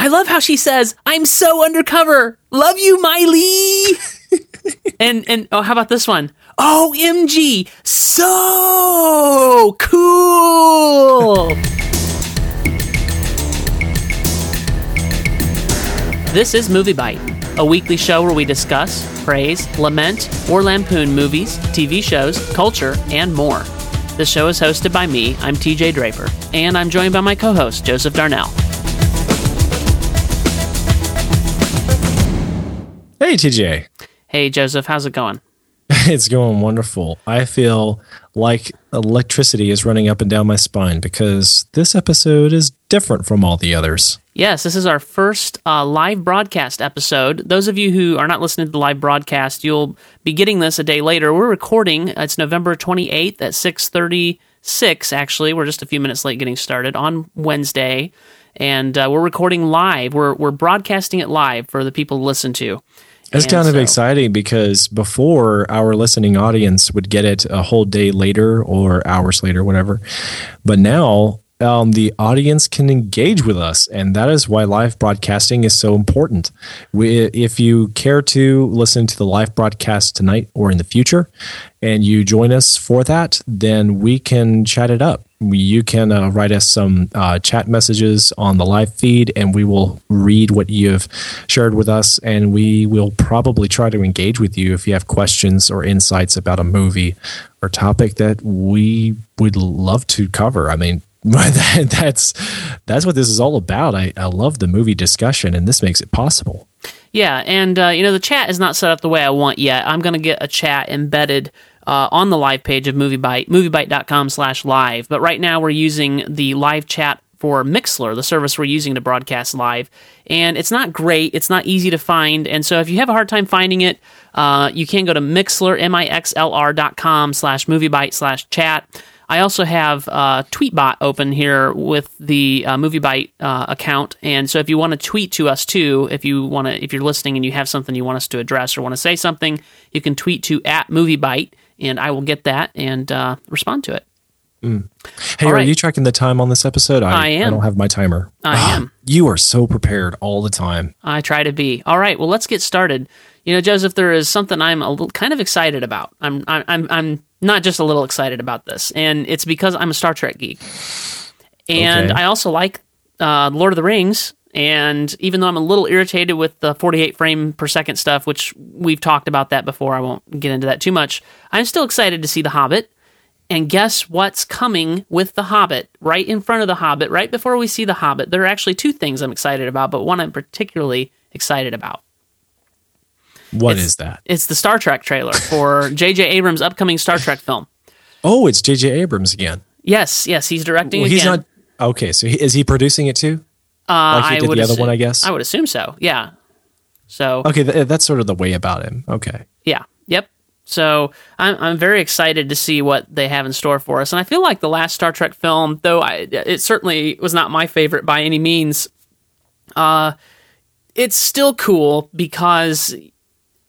I love how she says, "I'm so undercover. Love you, Miley." and and oh, how about this one? OMG, so cool. This is MovieByte, a weekly show where we discuss, praise, lament, or lampoon movies, TV shows, culture, and more. The show is hosted by me, I'm TJ Draper, and I'm joined by my co host, Joseph Darnell. Hey, TJ. Hey, Joseph, how's it going? It's going wonderful. I feel like electricity is running up and down my spine because this episode is different from all the others. Yes, this is our first uh, live broadcast episode. Those of you who are not listening to the live broadcast, you'll be getting this a day later. We're recording. It's November 28th at 6:36. Actually, we're just a few minutes late getting started on Wednesday, and uh, we're recording live. We're we're broadcasting it live for the people to listen to. It's And kind of so- exciting because before our listening audience would get it a whole day later or hours later, whatever. But now um, the audience can engage with us, and that is why live broadcasting is so important. We, if you care to listen to the live broadcast tonight or in the future, and you join us for that, then we can chat it up. You can uh, write us some uh, chat messages on the live feed, and we will read what you have shared with us, and we will probably try to engage with you if you have questions or insights about a movie or topic that we would love to cover. I mean, that's that's what this is all about. I, I love the movie discussion, and this makes it possible. Yeah, and uh, you know the chat is not set up the way I want yet. I'm going to get a chat embedded uh, on the live page of MovieByte, moviebyte.com slash live. But right now we're using the live chat for Mixlr, the service we're using to broadcast live. And it's not great. It's not easy to find. And so if you have a hard time finding it, uh, you can go to Mixlr, M-I-X-L-R dot com slash MovieByte slash chat. I also have uh, Tweetbot open here with the uh, MovieByte uh, account, and so if you want to tweet to us too, if you want to, if you're listening and you have something you want us to address or want to say something, you can tweet to at MovieByte, and I will get that and uh, respond to it. Hey, All are right. you tracking the time on this episode? I am. I don't have my timer. I Ah, am. You are so prepared all the time. I try to be. All right, well, let's get started. You know, Joseph, there is something I'm a little kind of excited about. I'm, I'm, I'm, I'm not just a little excited about this, and it's because I'm a Star Trek geek, and Okay. I also like uh, Lord of the Rings. And even though I'm a little irritated with the 48 frame per second stuff, which we've talked about that before, I won't get into that too much. I'm still excited to see The Hobbit. And guess what's coming with The Hobbit? Right in front of The Hobbit, right before we see The Hobbit, there are actually two things I'm excited about, but one I'm particularly excited about. What It's- is that? It's the Star Trek trailer for J.J. Abrams' upcoming Star Trek film. Oh, it's J.J. Abrams again. Yes, yes, he's directing Well, again. he's not. Okay, so he, is he producing it too? Uh, like he I did would the other assu- one, I guess? I would assume so. Yeah. So Okay, th- that's sort of the way about him. Okay. yeah, yep. So I'm I'm very excited to see what they have in store for us, and I feel like the last Star Trek film, though I, it certainly was not my favorite by any means. Uh, it's still cool because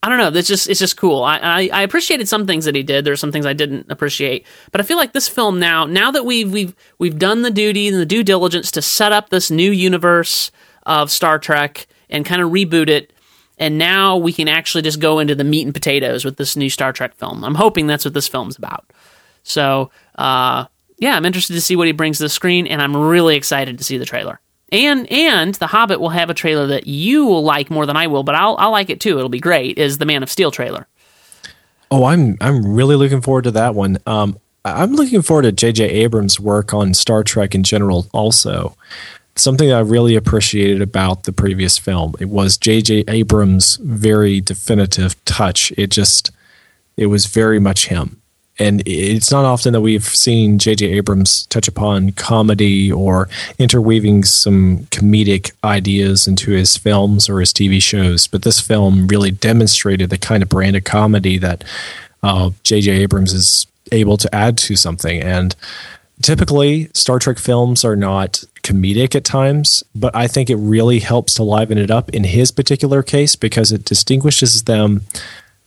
I don't know. It's just it's just cool. I, I I appreciated some things that he did. There are some things I didn't appreciate, but I feel like this film now, now that we've we've we've done the duty and the due diligence to set up this new universe of Star Trek and kind of reboot it, and now we can actually just go into the meat and potatoes with this new Star Trek film. I'm hoping that's what this film's about. So, uh, yeah, I'm interested to see what he brings to the screen, and I'm really excited to see the trailer. And and The Hobbit will have a trailer that you will like more than I will, but I'll I'll like it too. It'll be great. Is the Man of Steel trailer? Oh, I'm I'm really looking forward to that one. Um, I'm looking forward to J.J. Abrams' work on Star Trek in general. Also, something that I really appreciated about the previous film it was J.J. Abrams' very definitive touch. It just it was very much him, and it's not often that we've seen J.J. Abrams touch upon comedy or interweaving some comedic ideas into his films or his TV shows. But this film really demonstrated the kind of brand of comedy that uh, J.J. Abrams is able to add to something. And typically, Star Trek films are not comedic at times, but I think it really helps to liven it up in his particular case because it distinguishes them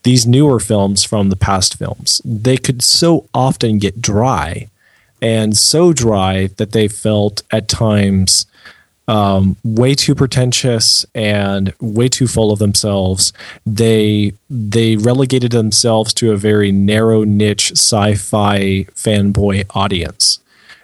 these newer films from the past films. They could so often get dry and so dry that they felt at times um, way too pretentious and way too full of themselves. They they relegated themselves to a very narrow niche sci-fi fanboy audience.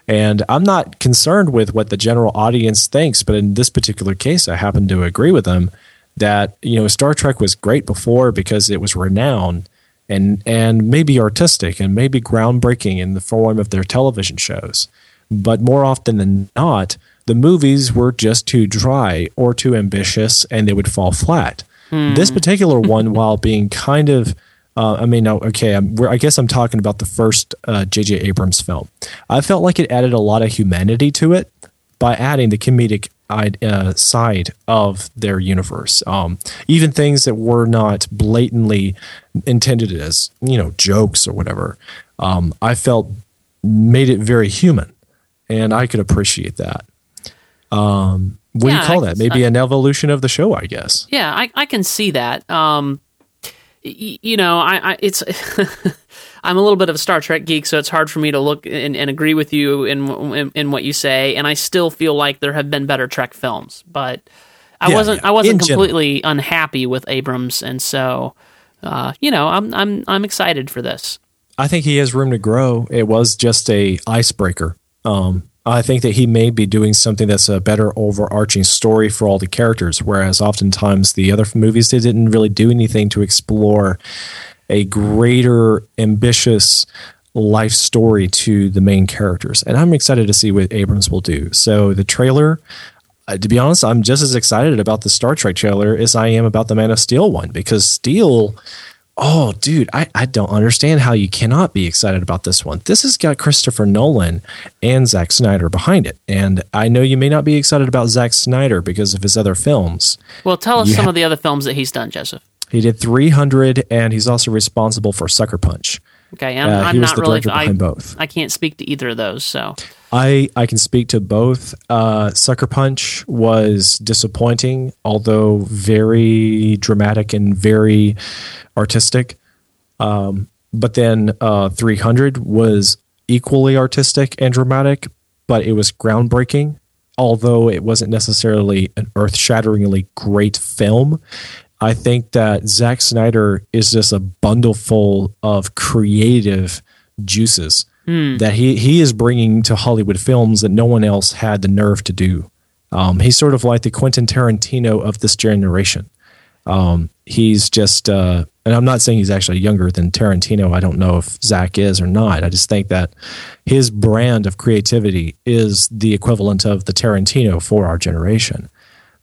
And I'm not concerned with what the general audience thinks, but in this particular case, I happen to agree with them that you know Star Trek was great before because it was renowned and and maybe artistic and maybe groundbreaking in the form of their television shows. But more often than not, the movies were just too dry or too ambitious and they would fall flat. Hmm. This particular one, while being kind of uh, I mean, okay, I'm, I guess I'm talking about the first J.J. Uh, Abrams film. I felt like it added a lot of humanity to it by adding the comedic uh, side of their universe. Um, even things that were not blatantly intended as you know jokes or whatever. Um, I felt made it very human, and I could appreciate that. Um, what yeah, do you call I, that? Maybe I, an evolution of the show, I guess. Yeah, I, I can see that. Um, y- you know, I, I it's I'm a little bit of a Star Trek geek, so it's hard for me to look and, and agree with you in, in, in what you say. And I still feel like there have been better Trek films, but I yeah, wasn't yeah. I wasn't in completely general. unhappy with Abrams, and so uh, you know I'm I'm I'm excited for this. I think he has room to grow. It was just a icebreaker. Um, I think that he may be doing something that's a better overarching story for all the characters, whereas oftentimes the other movies they didn't really do anything to explore a greater ambitious life story to the main characters. And I'm excited to see what Abrams will do. So the trailer, uh, to be honest, I'm just as excited about the Star Trek trailer as I am about the Man of Steel one because Steel oh, dude, I, I don't understand how you cannot be excited about this one. This has got Christopher Nolan and Zack Snyder behind it. And I know you may not be excited about Zack Snyder because of his other films. Well, tell us you some ha- of the other films that he's done, Joseph. He did 300, and he's also responsible for Sucker Punch. Okay, I'm, uh, I'm not really. I, both. I can't speak to either of those, so I I can speak to both. Uh, Sucker Punch was disappointing, although very dramatic and very artistic. Um, but then uh, 300 was equally artistic and dramatic, but it was groundbreaking. Although it wasn't necessarily an earth shatteringly great film, I think that Zack Snyder is just a bundle full of creative juices mm. that he, he is bringing to Hollywood films that no one else had the nerve to do. Um, he's sort of like the Quentin Tarantino of this generation. Um, he's just, uh, and I'm not saying he's actually younger than Tarantino. I don't know if Zack is or not. I just think that his brand of creativity is the equivalent of the Tarantino for our generation.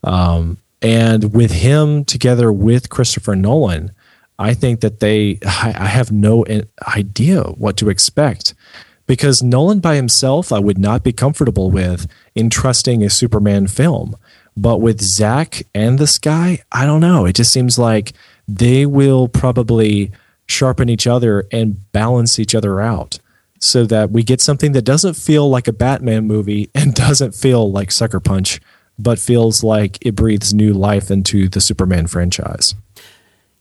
Um, and with him together with Christopher Nolan, I think that they, I have no idea what to expect because Nolan by himself, I would not be comfortable with entrusting a Superman film. But with Zack and this guy, I don't know. It just seems like they will probably sharpen each other and balance each other out so that we get something that doesn't feel like a Batman movie and doesn't feel like Sucker Punch, but feels like it breathes new life into the Superman franchise.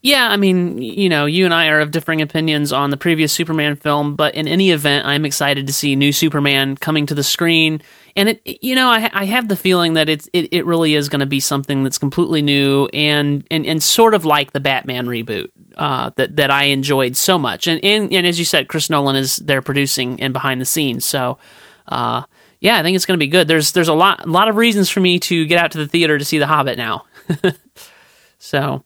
Yeah, I mean, you know, you and I are of differing opinions on the previous Superman film, but in any event, I'm excited to see new Superman coming to the screen. And it, you know, I, I have the feeling that it's it, it really is going to be something that's completely new and and, and sort of like the Batman reboot uh, that that I enjoyed so much. And, and and as you said, Chris Nolan is there producing and behind the scenes, so. Uh, yeah, I think it's going to be good. There's there's a lot a lot of reasons for me to get out to the theater to see The Hobbit now. so,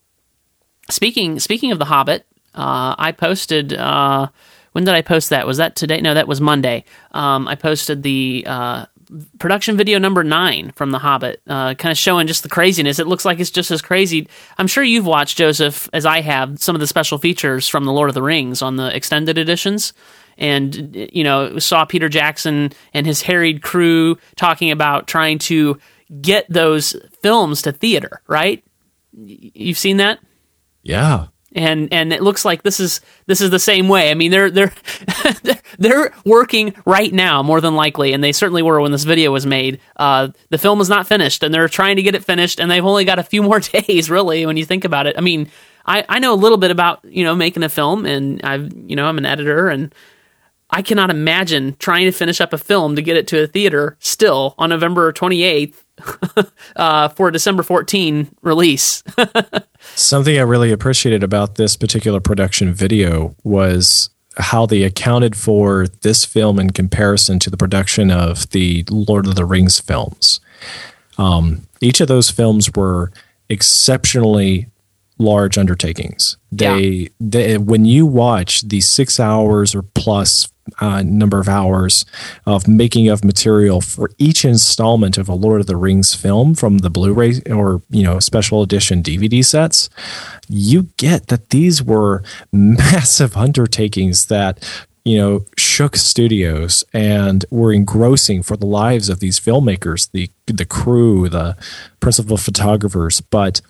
Speaking speaking of the Hobbit, uh, I posted. Uh, when did I post that? Was that today? No, that was Monday. Um, I posted the uh, production video number nine from The Hobbit, uh, kind of showing just the craziness. It looks like it's just as crazy. I'm sure you've watched Joseph, as I have, some of the special features from the Lord of the Rings on the extended editions and you know saw Peter Jackson and his harried crew talking about trying to get those films to theater. Right? You've seen that? Yeah. And and it looks like this is this is the same way. I mean, they're they're they're working right now, more than likely, and they certainly were when this video was made. Uh, the film is not finished, and they're trying to get it finished, and they've only got a few more days, really, when you think about it. I mean, I, I know a little bit about you know making a film, and I've you know I'm an editor, and I cannot imagine trying to finish up a film to get it to a theater still on November 28th uh, for a December 14 release. Something I really appreciated about this particular production video was how they accounted for this film in comparison to the production of the Lord of the Rings films. Um, each of those films were exceptionally large undertakings. They, Yeah. they when you watch the six hours or plus uh, number of hours of making of material for each installment of a Lord of the Rings film from the Blu-ray or you know special edition DVD sets, you get that these were massive undertakings that you know shook studios and were engrossing for the lives of these filmmakers, the the crew, the principal photographers, but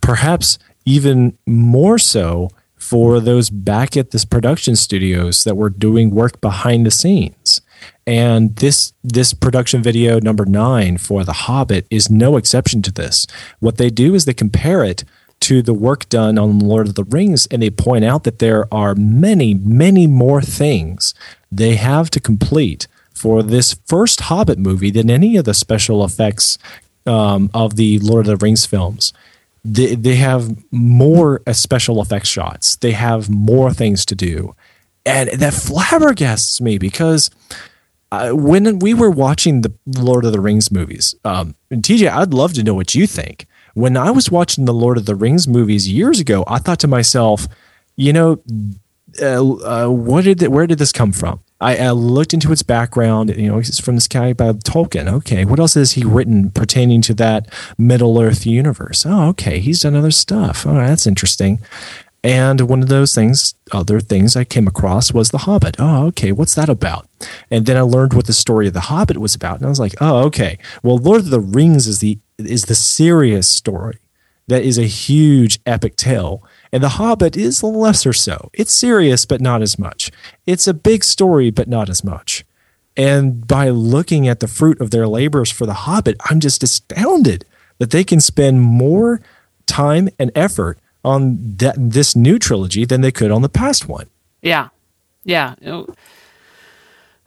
perhaps even more so for those back at this production studios that were doing work behind the scenes. And this this production video number 9 for The Hobbit is no exception to this. What they do is they compare it to the work done on Lord of the Rings and they point out that there are many many more things they have to complete for this first Hobbit movie than any of the special effects um, of the Lord of the Rings films they, they have more special effects shots. They have more things to do. And that flabbergasts me because uh, when we were watching the Lord of the Rings movies, um, TJ, I'd love to know what you think. When I was watching the Lord of the Rings movies years ago, I thought to myself, you know, uh, uh, what did it, where did this come from? I, I looked into its background. You know, it's from this guy by Tolkien. Okay, what else has he written pertaining to that Middle Earth universe? Oh, okay, he's done other stuff. Oh, that's interesting. And one of those things, other things I came across was The Hobbit. Oh, okay, what's that about? And then I learned what the story of The Hobbit was about, and I was like, oh, okay. Well, Lord of the Rings is the is the serious story that is a huge epic tale. And The Hobbit is lesser so. It's serious, but not as much. It's a big story, but not as much. And by looking at the fruit of their labors for The Hobbit, I'm just astounded that they can spend more time and effort on that, this new trilogy than they could on the past one. Yeah, yeah,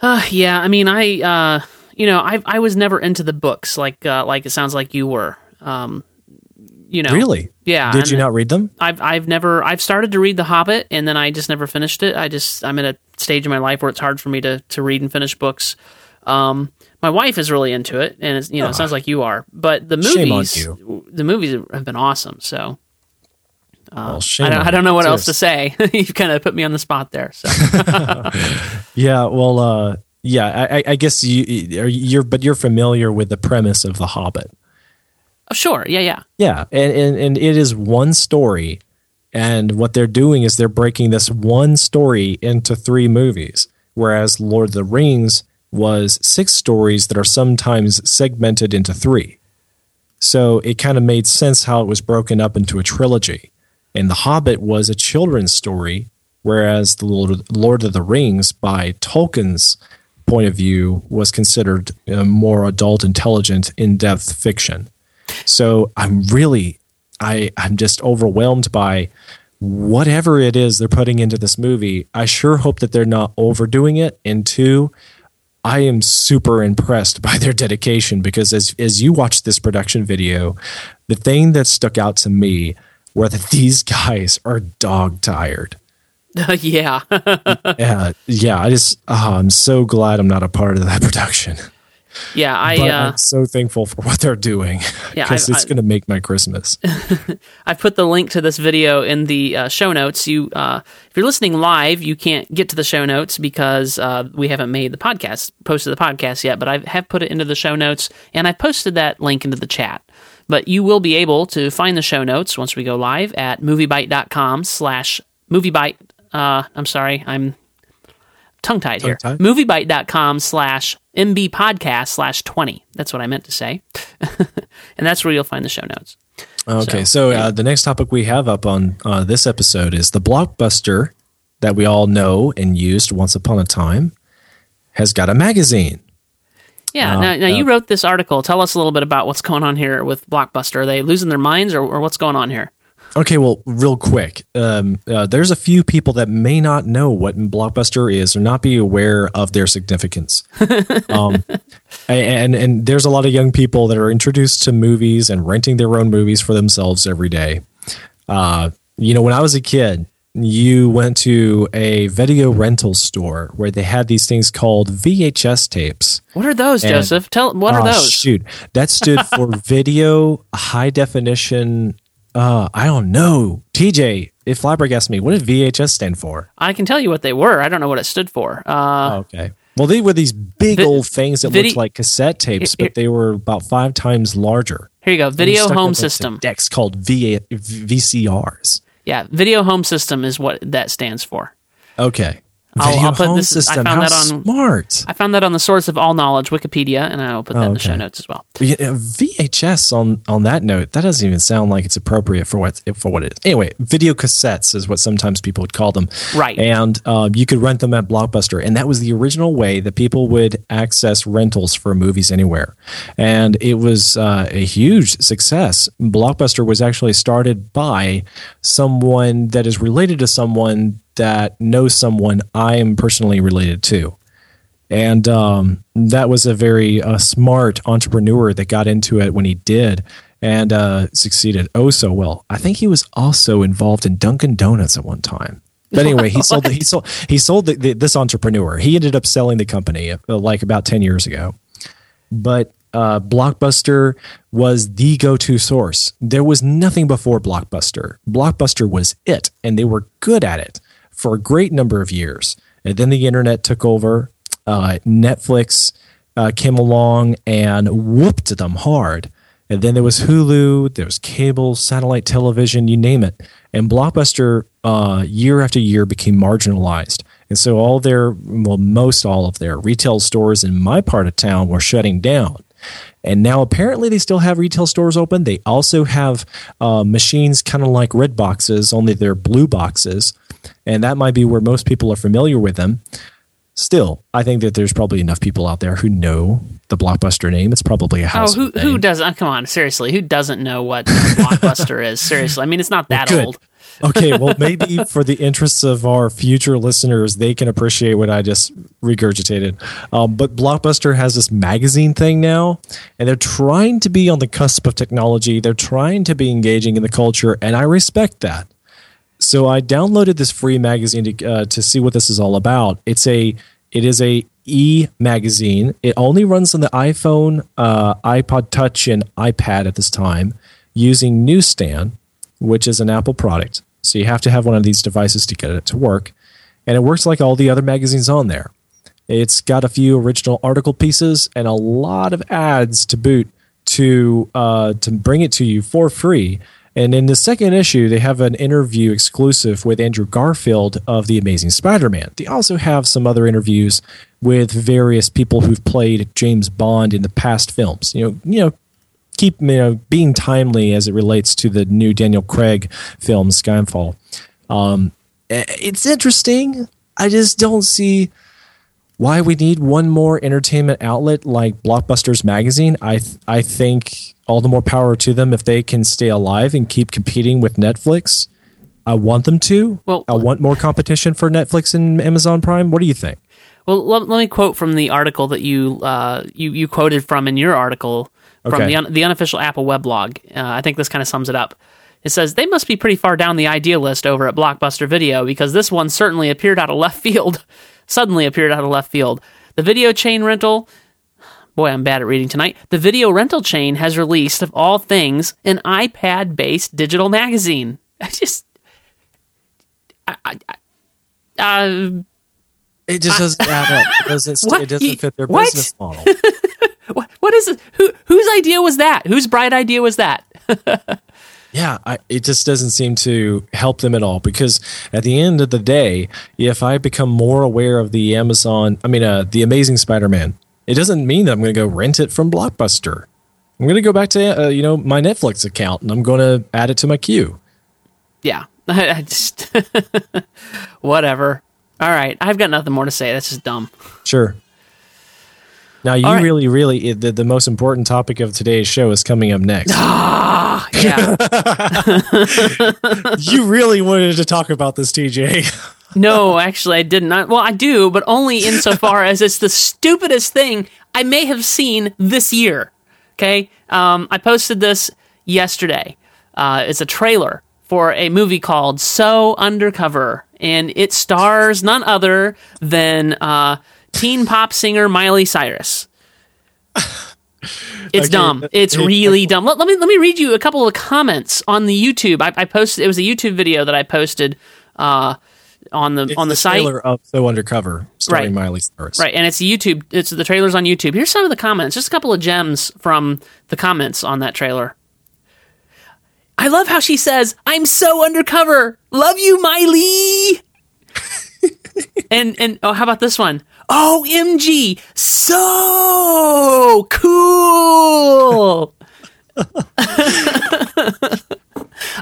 uh, yeah. I mean, I, uh, you know, I I was never into the books like uh, like it sounds like you were. Um, you know, Really? Yeah. Did you not read them? I've I've never I've started to read The Hobbit and then I just never finished it. I just I'm at a stage in my life where it's hard for me to to read and finish books. Um, my wife is really into it, and it's, you know, it sounds like you are. But the movies, the movies have been awesome. So well, shame I don't, I don't know what else to say. You've kind of put me on the spot there. So Yeah, well, uh, yeah, I, I- I guess you, you're, but you're familiar with the premise of The Hobbit. Oh, sure, yeah, yeah, Yeah, and, and and it is one story, and what they're doing is they're breaking this one story into three movies, whereas Lord of the Rings was six stories that are sometimes segmented into three. So it kind of made sense how it was broken up into a trilogy. And The Hobbit was a children's story, whereas the Lord of the Rings, by Tolkien's point of view, was considered a more adult, intelligent, in-depth fiction. So I'm really, I I'm just overwhelmed by whatever it is they're putting into this movie. I sure hope that they're not overdoing it. And two, I am super impressed by their dedication because as as you watch this production video, the thing that stuck out to me were that these guys are dog tired. yeah. Yeah, yeah. I just, oh, I'm so glad I'm not a part of that production. Yeah, I uh, I'm so thankful for what they're doing because I- it's going to make my Christmas. I put the link to this video in the uh, show notes. You, uh, if you're listening live, you can't get to the show notes because uh, we haven't made the podcast, posted the podcast yet. But I have put it into the show notes, and I posted that link into the chat. But you will be able to find the show notes once we go live at moviebyte.com slash moviebyte. Uh, I'm sorry, I'm tongue tied here. Moviebyte.com slash MB podcast slash 20. That's what I meant to say. and that's where you'll find the show notes. Okay, So, so, uh, the next topic we have up on uh, this episode is the blockbuster that we all know and used once upon a time has got a magazine. Yeah. now, now you wrote this article. Tell us a little bit about what's going on here with Blockbuster. Are they losing their minds, or, or what's going on here? Okay, well, real quick, um, uh, there's a few people that may not know what Blockbuster is or not be aware of their significance. um, and and there's a lot of young people that are introduced to movies and renting their own movies for themselves every day. Uh, you know, when I was a kid, you went to a video rental store where they had these things called VHS tapes. What are those, And- Joseph? Tell what are Oh, those? Shoot, that stood for video high definition. Uh, I don't know. TJ, it flabbergasted me. What did VHS stand for? I can tell you what they were. I don't know what it stood for. Uh, okay. Well, they were these big Vi- old things that vide- looked like cassette tapes, Here- but they were about five times larger. Here you go. Video home with, like, the system. Decks called v- VCRs. Yeah, video home system is what that stands for. Okay. I'll- I'll put this- I system. found How that on- smart. I found that on the source of all knowledge, Wikipedia, and I will put that in the show notes as well. Yeah, VHS on on that note, that doesn't even sound like it's appropriate for what for what it is. Anyway, video cassettes is what sometimes people would call them. Right. And um, you could rent them at Blockbuster, and that was the original way that people would access rentals for movies anywhere. And it was uh, a huge success. Blockbuster was actually started by someone that is related to someone that knows someone I am personally related to and um, that was a very uh, smart entrepreneur that got into it when he did and uh, succeeded oh so well. I think he was also involved in Dunkin' Donuts at one time. But anyway, he sold the, he sold he sold the, the, this entrepreneur. He ended up selling the company uh, like about ten years ago. But uh, Blockbuster was the go-to source. There was nothing before Blockbuster. Blockbuster was it, and they were good at it for a great number of years. And then the internet took over. Uh, Netflix uh, came along and whooped them hard. And then there was Hulu, there was cable, satellite television, you name it. And Blockbuster, uh, year after year, became marginalized. And so all their, well, most all of their retail stores in my part of town were shutting down. And now apparently they still have retail stores open. They also have uh, machines kind of like red boxes, only they're blue boxes. And that might be where most people are familiar with them. Still, I think that there's probably enough people out there who know the Blockbuster name. It's probably a house. Oh, who who doesn't? Come on, seriously, who doesn't know what Blockbuster is? Seriously, I mean, it's not that old. Okay, well, maybe for the interests of our future listeners, they can appreciate what I just regurgitated. Um, but Blockbuster has this magazine thing now, and they're trying to be on the cusp of technology. They're trying to be engaging in the culture, and I respect that. So I downloaded this free magazine to, uh, to see what this is all about. It's a it is a e magazine. It only runs on the iPhone, uh, iPod Touch, and iPad at this time, using Newsstand, which is an Apple product. So you have to have one of these devices to get it to work, and it works like all the other magazines on there. It's got a few original article pieces and a lot of ads to boot to uh, to bring it to you for free. And in the second issue, they have an interview exclusive with Andrew Garfield of The Amazing Spider-Man. They also have some other interviews with various people who've played James Bond in the past films. You know, you know, keep you know being timely as it relates to the new Daniel Craig film Skyfall. Um, it's interesting. I just don't see why we need one more entertainment outlet like Blockbusters magazine. I th- I think all the more power to them if they can stay alive and keep competing with Netflix. I want them to. Well- I want more competition for Netflix and Amazon Prime. What do you think? Well, let, let me quote from the article that you uh, you you quoted from in your article from the un, the unofficial Apple weblog. Uh, I think this kind of sums it up. It says they must be pretty far down the idea list over at Blockbuster Video because this one certainly appeared out of left field. Suddenly appeared out of left field. The video chain rental. Boy, I'm bad at reading tonight. The video rental chain has released, of all things, an iPad based digital magazine. I just. I, I, I, uh, It just doesn't add up. It doesn't. What? It doesn't fit their what? business model. What, is it? Who, whose idea was that? Whose bright idea was that? Yeah, I, it just doesn't seem to help them at all because at the end of the day, if I become more aware of the Amazon, I mean, uh, the Amazing Spider-Man, it doesn't mean that I'm going to go rent it from Blockbuster. I'm going to go back to uh, you know my Netflix account and I'm going to add it to my queue. Yeah, I just whatever. All right, I've got nothing more to say. That's just dumb. Sure. Now you right. really, really, the, the most important topic of today's show is coming up next. Oh yeah. you really wanted to talk about this, TJ. no, actually, I did not. Well, I do, but only insofar as it's the stupidest thing I may have seen this year. Okay, um, I posted this yesterday. Uh, it's a trailer for a movie called So Undercover, and it stars none other than uh, teen pop singer Miley Cyrus. It's Okay, dumb. It's really dumb. Let, let me let me read you a couple of comments on the YouTube. I, I posted. It was a YouTube video that I posted uh, on the on the, site. trailer of So Undercover, starring Right. Miley Cyrus. Right, and it's YouTube. It's the trailers on YouTube. Here's some of the comments. Just a couple of gems from the comments on that trailer. I love how she says, "I'm so undercover. Love you, Miley." and and oh, how about this one? OMG, so cool.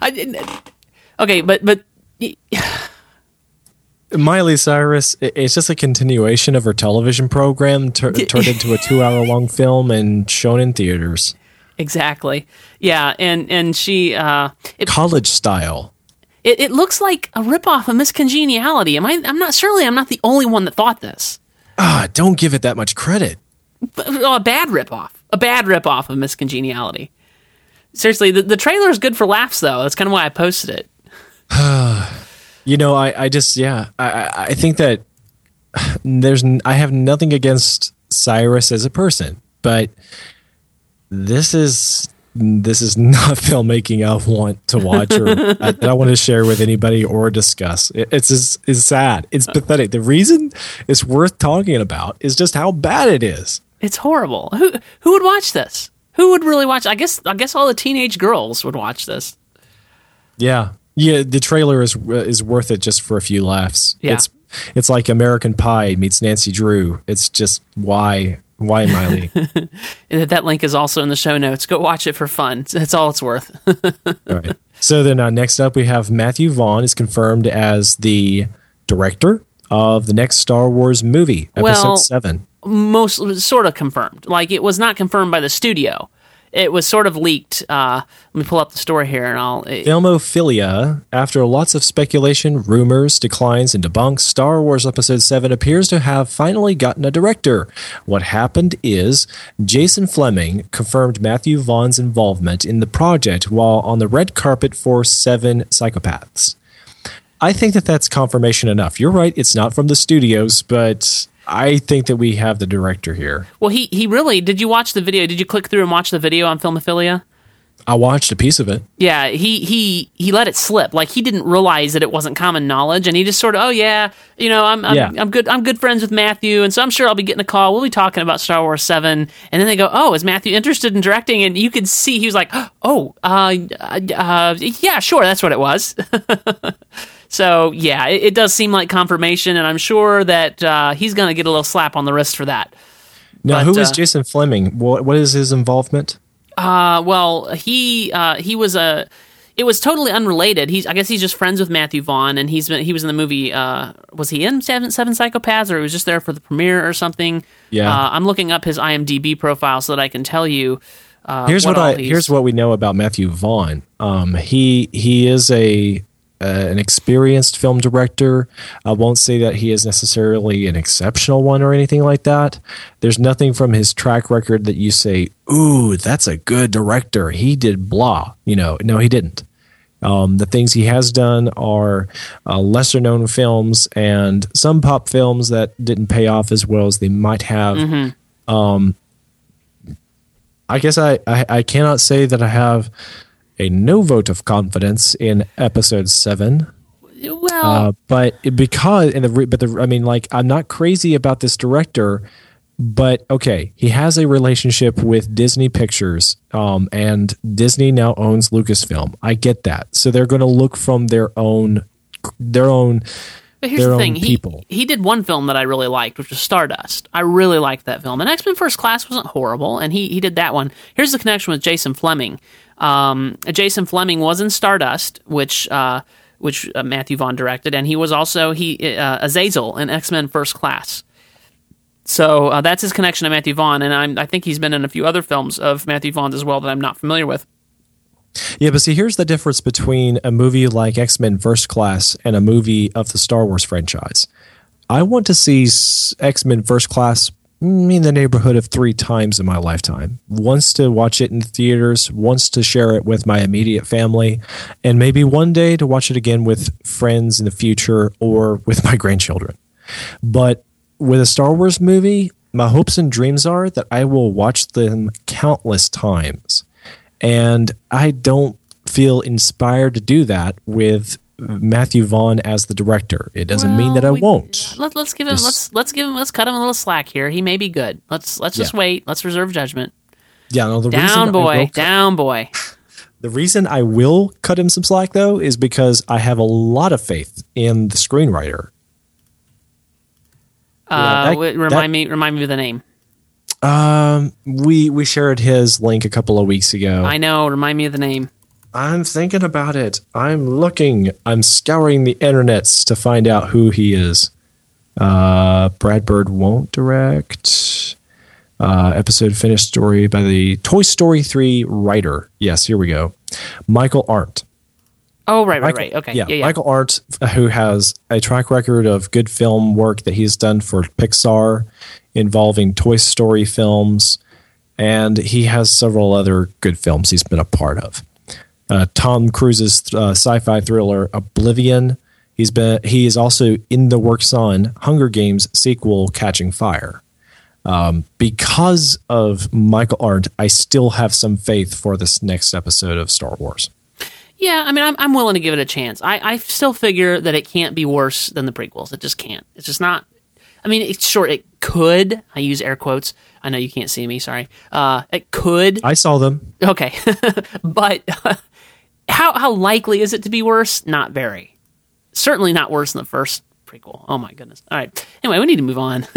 I didn't. Okay, but but Miley Cyrus, it's just a continuation of her television program tur- turned into a two-hour-long film and shown in theaters, exactly, yeah, and and she uh, it, college style. It, it looks like a ripoff of Miss Congeniality. Am I? I'm not. Surely, I'm not the only one that thought this. Ah, don't give it that much credit. Oh, a bad ripoff. A bad ripoff of Miss Congeniality. Seriously, the, the trailer is good for laughs, though. That's kind of why I posted it. You know, I, I just, yeah, I, I- I think that there's, I have nothing against Cyrus as a person, but this is, this is not filmmaking I want to watch or I, that I want to share with anybody or discuss. It, it's just, it's sad. It's oh. pathetic. The reason it's worth talking about is just how bad it is. It's horrible. Who who would watch this? Who would really watch? I guess I guess all the teenage girls would watch this. Yeah. Yeah, the trailer is is worth it just for a few laughs. Yeah. It's it's like American Pie meets Nancy Drew. It's just why why Miley? That link is also in the show notes. Go watch it for fun. That's all it's worth. All right. So then uh, next up we have Matthew Vaughn is confirmed as the director of the next Star Wars movie, episode Well- 7. Most sort of confirmed. Like it was not confirmed by the studio. It was sort of leaked. Uh, let me pull up the story here, and I'll. Filmofilia, after lots of speculation, rumors, declines, and debunks, Star Wars Episode 7 appears to have finally gotten a director. What happened is Jason Flemyng confirmed Matthew Vaughn's involvement in the project while on the red carpet for Seven Psychopaths. I think that that's confirmation enough. You're right, it's not from the studios, but I think that we have the director here. Well, he he really did. You watch the video? Did you click through and watch the video on Filmofilia? I watched a piece of it. Yeah, he he he let it slip. Like he didn't realize that it wasn't common knowledge, and he just sort of, oh yeah, you know, I'm I'm, Yeah. I'm good. I'm good friends with Matthew, and so I'm sure I'll be getting a call. We'll be talking about Star Wars Seven, and then they go, oh, is Matthew interested in directing? And you could see he was like, oh, uh, uh yeah, sure, that's what it was. so yeah, it, it does seem like confirmation, and I'm sure that uh, he's going to get a little slap on the wrist for that. Now, But, who is uh, Jason Flemyng? What, what is his involvement? Uh, well, he uh, he was a. It was totally unrelated. He's I guess he's just friends with Matthew Vaughn, and he's been he was in the movie. Uh, was he in Seven Seven Psychopaths, or he was just there for the premiere or something? Yeah. Uh, I'm looking up his IMDb profile so that I can tell you. Uh, here's what, all I here's what we know about Matthew Vaughn. Um, he he is a uh, an experienced film director. I won't say that he is necessarily an exceptional one or anything like that. There's nothing from his track record that you say, "Ooh, that's a good director. He did blah." You know, no, he didn't. Um, the things he has done are uh, lesser known films and some pop films that didn't pay off as well as they might have. Um, I guess I, I, I cannot say that I have a no vote of confidence in episode seven. Well, Uh, but because and the but the I mean like I'm not crazy about this director, but okay, he has a relationship with Disney Pictures, um, and Disney now owns Lucasfilm. I get that, so they're going to look from their own their own. But here's their the thing: he, people. he did one film that I really liked, which was Stardust. I really liked that film, and X Men First Class wasn't horrible, and he he did that one. Here's the connection with Jason Flemyng. Um, Jason Flemyng was in Stardust, which uh, which uh, Matthew Vaughn directed, and he was also he uh, Azazel in X Men First Class. So uh, that's his connection to Matthew Vaughn, and I'm, I think he's been in a few other films of Matthew Vaughn's as well that I'm not familiar with. Yeah, but see, here's the difference between a movie like X Men First Class and a movie of the Star Wars franchise. I want to see X Men First Class in the neighborhood of three times in my lifetime. Once to watch it in theaters, once to share it with my immediate family, and maybe one day to watch it again with friends in the future or with my grandchildren. But with a Star Wars movie, my hopes and dreams are that I will watch them countless times. And I don't feel inspired to do that with Matthew Vaughn as the director. It doesn't mean that I we- won't. Let, us give him. Let's let's give him. Let's cut him a little slack here. He may be good. Let's let's just Yeah. wait. Let's reserve judgment. Yeah, no, the reason Down, boy. will- Down, boy. The reason I will cut him some slack though is because I have a lot of faith in the screenwriter. Uh, that- w- remind that- me. Remind me of the name. Um, we we shared his link a couple of weeks ago. I know. Remind me of the name. I'm thinking about it. I'm looking. I'm scouring the internets to find out who he is. Uh, Brad Bird won't direct. Uh, episode finished story by the Toy Story 3 writer. Yes, here we go. Michael Arndt. Oh, right, right, Michael, right. Okay. Yeah, Yeah, yeah. Michael Arndt, who has a track record of good film work that he's done for Pixar involving Toy Story films, and he has several other good films he's been a part of. Uh, Tom Cruise's uh, sci-fi thriller Oblivion. He's been he is also in the works on Hunger Games sequel Catching Fire. Um, because of Michael Arndt, I still have some faith for this next episode of Star Wars. Yeah, I mean, I'm, I'm willing to give it a chance. I, I still figure that it can't be worse than the prequels. It just can't. It's just not. I mean, it's sure it could. I use air quotes. I know you can't see me. Sorry. Uh, it could. I saw them. Okay, but how how likely is it to be worse? Not very. Certainly not worse than the first prequel. Oh my goodness. All right. Anyway, we need to move on.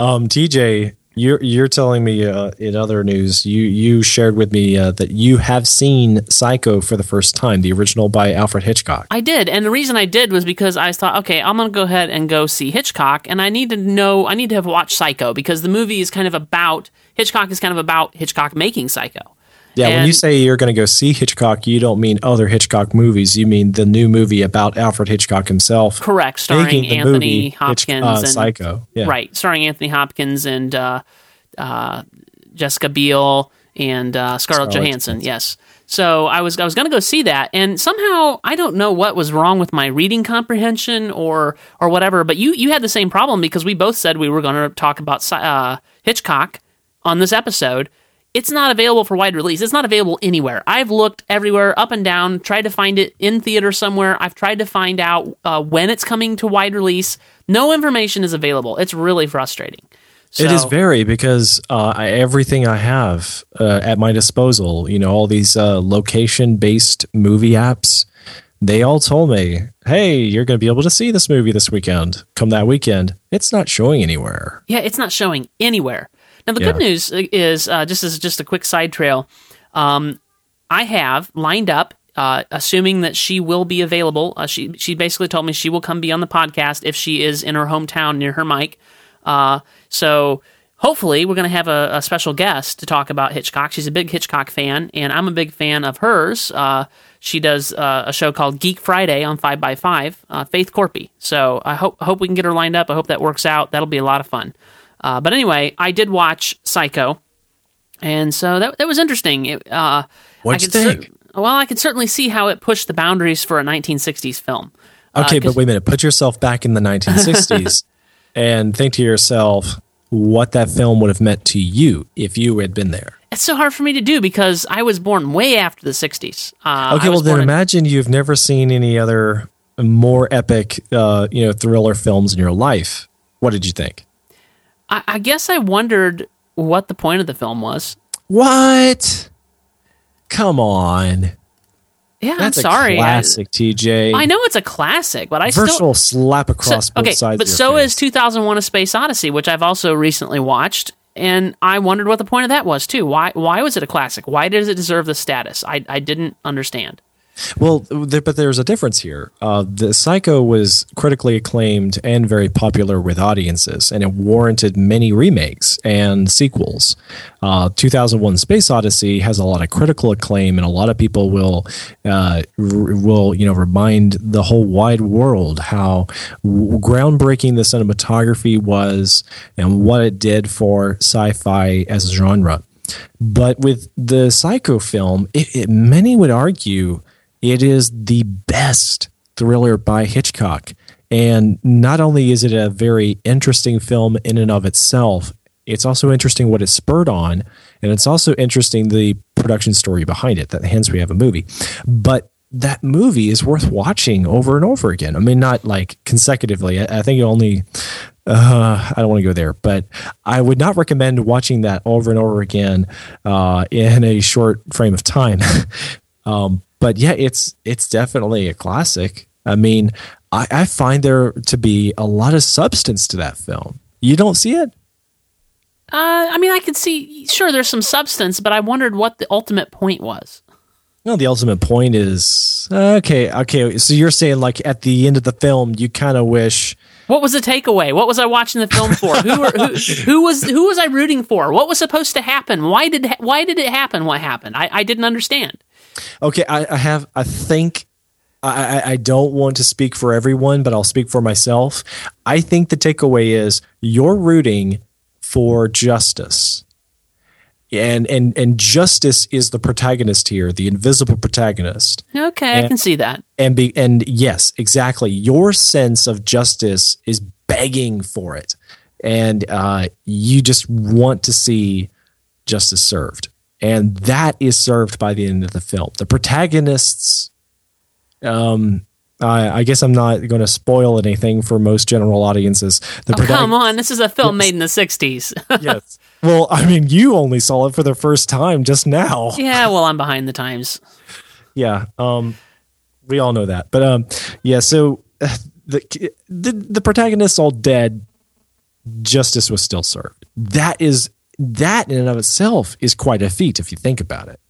Um, TJ, you're you're telling me uh, in other news you you shared with me uh, that you have seen Psycho for the first time, the original by Alfred Hitchcock. I did, and the reason I did was because I thought, okay, I'm gonna go ahead and go see Hitchcock, and I need to know, I need to have watched Psycho because the movie is kind of about Hitchcock is kind of about Hitchcock making Psycho. Yeah, when you say you're going to go see Hitchcock, you don't mean other Hitchcock movies. You mean the new movie about Alfred Hitchcock himself. Correct, starring Anthony movie Hitch- Hopkins uh, and Psycho. Yeah. right, starring Anthony Hopkins and uh, uh, Jessica Biel and uh, Scarlett, Scarlett Johansson. Yes. So I was I was going to go see that, and somehow I don't know what was wrong with my reading comprehension or or whatever. But you you had the same problem because we both said we were going to talk about uh, Hitchcock on this episode. It's not available for wide release. It's not available anywhere. I've looked everywhere, up and down, tried to find it in theater somewhere. I've tried to find out uh, when it's coming to wide release. No information is available. It's really frustrating. So, It is very because uh, I, everything I have uh, at my disposal, you know, all these uh, location-based movie apps, they all told me, "Hey, you're going to be able to see this movie this weekend." Come that weekend, it's not showing anywhere. Yeah, it's not showing anywhere. Now the Yeah. good news is uh, just as just a quick side trail. Um, I have lined up, uh, assuming that she will be available. Uh, she she basically told me she will come be on the podcast if she is in her hometown near her mic. Uh, so hopefully we're going to have a, a special guest to talk about Hitchcock. She's a big Hitchcock fan, and I'm a big fan of hers. Uh, she does uh, a show called Geek Friday on Five by Five. Uh, Faith Korpi. So I hope I hope we can get her lined up. I hope that works out. That'll be a lot of fun. Uh, but anyway, I did watch Psycho, and so that that was interesting. It, uh, What'd I you could cer- think? well, I could certainly see how it pushed the boundaries for a 1960s film. Uh, Okay, but wait a minute. Put yourself back in the 1960s and think to yourself what that film would have meant to you if you had been there. It's so hard for me to do because I was born way after the 60s. Uh, Okay, well then in- imagine you've never seen any other more epic, uh, you know, thriller films in your life. What did you think? I, I guess I wondered what the point of the film was. What? Come on, Yeah, that's I'm sorry. a classic, TJ. I, know it's a classic, but I Virtual still slap across So- both okay, sides. but so face. is 2001: A Space Odyssey, which I've also recently watched, and I wondered what the point of that was too. Why why was it a classic? Why does it deserve the status? I I didn't understand. Well, there, but there's a difference here. Uh, the Psycho was critically acclaimed and very popular with audiences, and it warranted many remakes and sequels. Uh, 2001: Space Odyssey has a lot of critical acclaim, and a lot of people will uh, r- will you know remind the whole wide world how w- groundbreaking the cinematography was and what it did for sci-fi as a genre. But with the Psycho film, it, it, many would argue it is the best thriller by Hitchcock. And not only is it a very interesting film in and of itself, it's also interesting what it spurred on. And it's also interesting the production story behind it, that hence we have a movie. But that movie is worth watching over and over again. I mean, not like consecutively. I, I think it only uh, I don't want to go there, but I would not recommend watching that over and over again uh, in a short frame of time. um, but yeah, it's it's definitely a classic. I mean, I, I find there to be a lot of substance to that film. You don't see it? Uh, I mean, I could see. Sure, there's some substance, but I wondered what the ultimate point was. No, the ultimate point is okay. Okay, so you're saying like at the end of the film, you kind of wish what was the takeaway? What was I watching the film for? who, were, who, who was who was I rooting for? What was supposed to happen? Why did why did it happen? What happened? I, I didn't understand. Okay, I, I have. I think I, I don't want to speak for everyone, but I'll speak for myself. I think the takeaway is you're rooting for justice. And and and justice is the protagonist here the invisible protagonist. Okay and, i can see that. and be and yes exactly. Your sense of justice is begging for it. And uh, you just want to see justice served and that is served by the end of the film the protagonists um I, I guess I'm not going to spoil anything for most general audiences. The oh, come on, this is a film yes. made in the '60s. yes. Well, I mean, you only saw it for the first time just now. Yeah. Well, I'm behind the times. yeah. Um, we all know that, but um, yeah. So the the the protagonists all dead. Justice was still served. That is that in and of itself is quite a feat if you think about it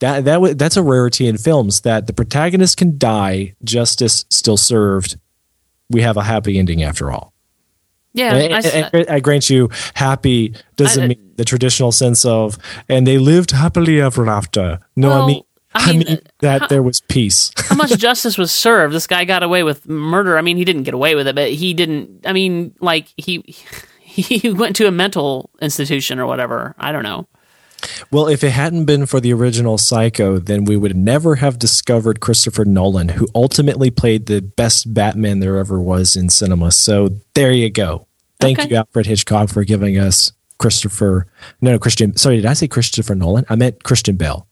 that that that's a rarity in films that the protagonist can die, justice still served. We have a happy ending after all. Yeah, and, I, I, grant you, happy doesn't I, uh, mean the traditional sense of and they lived happily ever after. No, well, I mean. I mean, I mean that how, there was peace. how much justice was served? This guy got away with murder. I mean, he didn't get away with it, but he didn't. I mean, like he he went to a mental institution or whatever. I don't know. Well, if it hadn't been for the original Psycho, then we would never have discovered Christopher Nolan, who ultimately played the best Batman there ever was in cinema. So there you go. Thank okay. you, Alfred Hitchcock, for giving us Christopher. No, no, Christian. Sorry, did I say Christopher Nolan? I meant Christian Bale.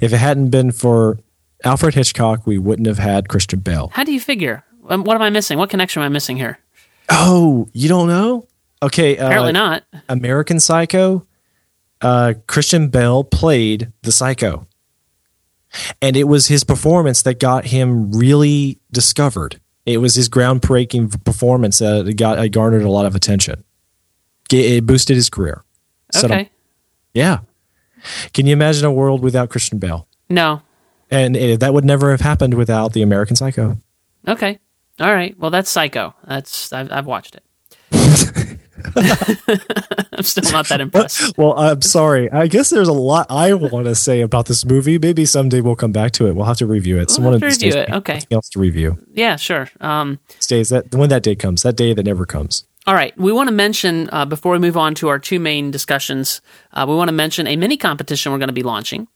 If it hadn't been for Alfred Hitchcock, we wouldn't have had Christian Bale. How do you figure? Um, what am I missing? What connection am I missing here? Oh, you don't know? Okay. Uh, Apparently not. American Psycho uh, Christian Bale played the Psycho, and it was his performance that got him really discovered. It was his groundbreaking performance that got garnered a lot of attention. It boosted his career. Okay. yeah. Can you imagine a world without Christian Bale? No. And it, that would never have happened without the American Psycho. Okay. All right. Well, that's Psycho. That's I've, I've watched it. I'm still not that impressed. Well, I'm sorry. I guess there's a lot I want to say about this movie. Maybe someday we'll come back to it. We'll have to review it. We'll so one of review it. Okay. else to review? Yeah, sure. Um, Stays that when that day comes. That day that never comes. All right. We want to mention uh, before we move on to our two main discussions. Uh, we want to mention a mini competition we're going to be launching.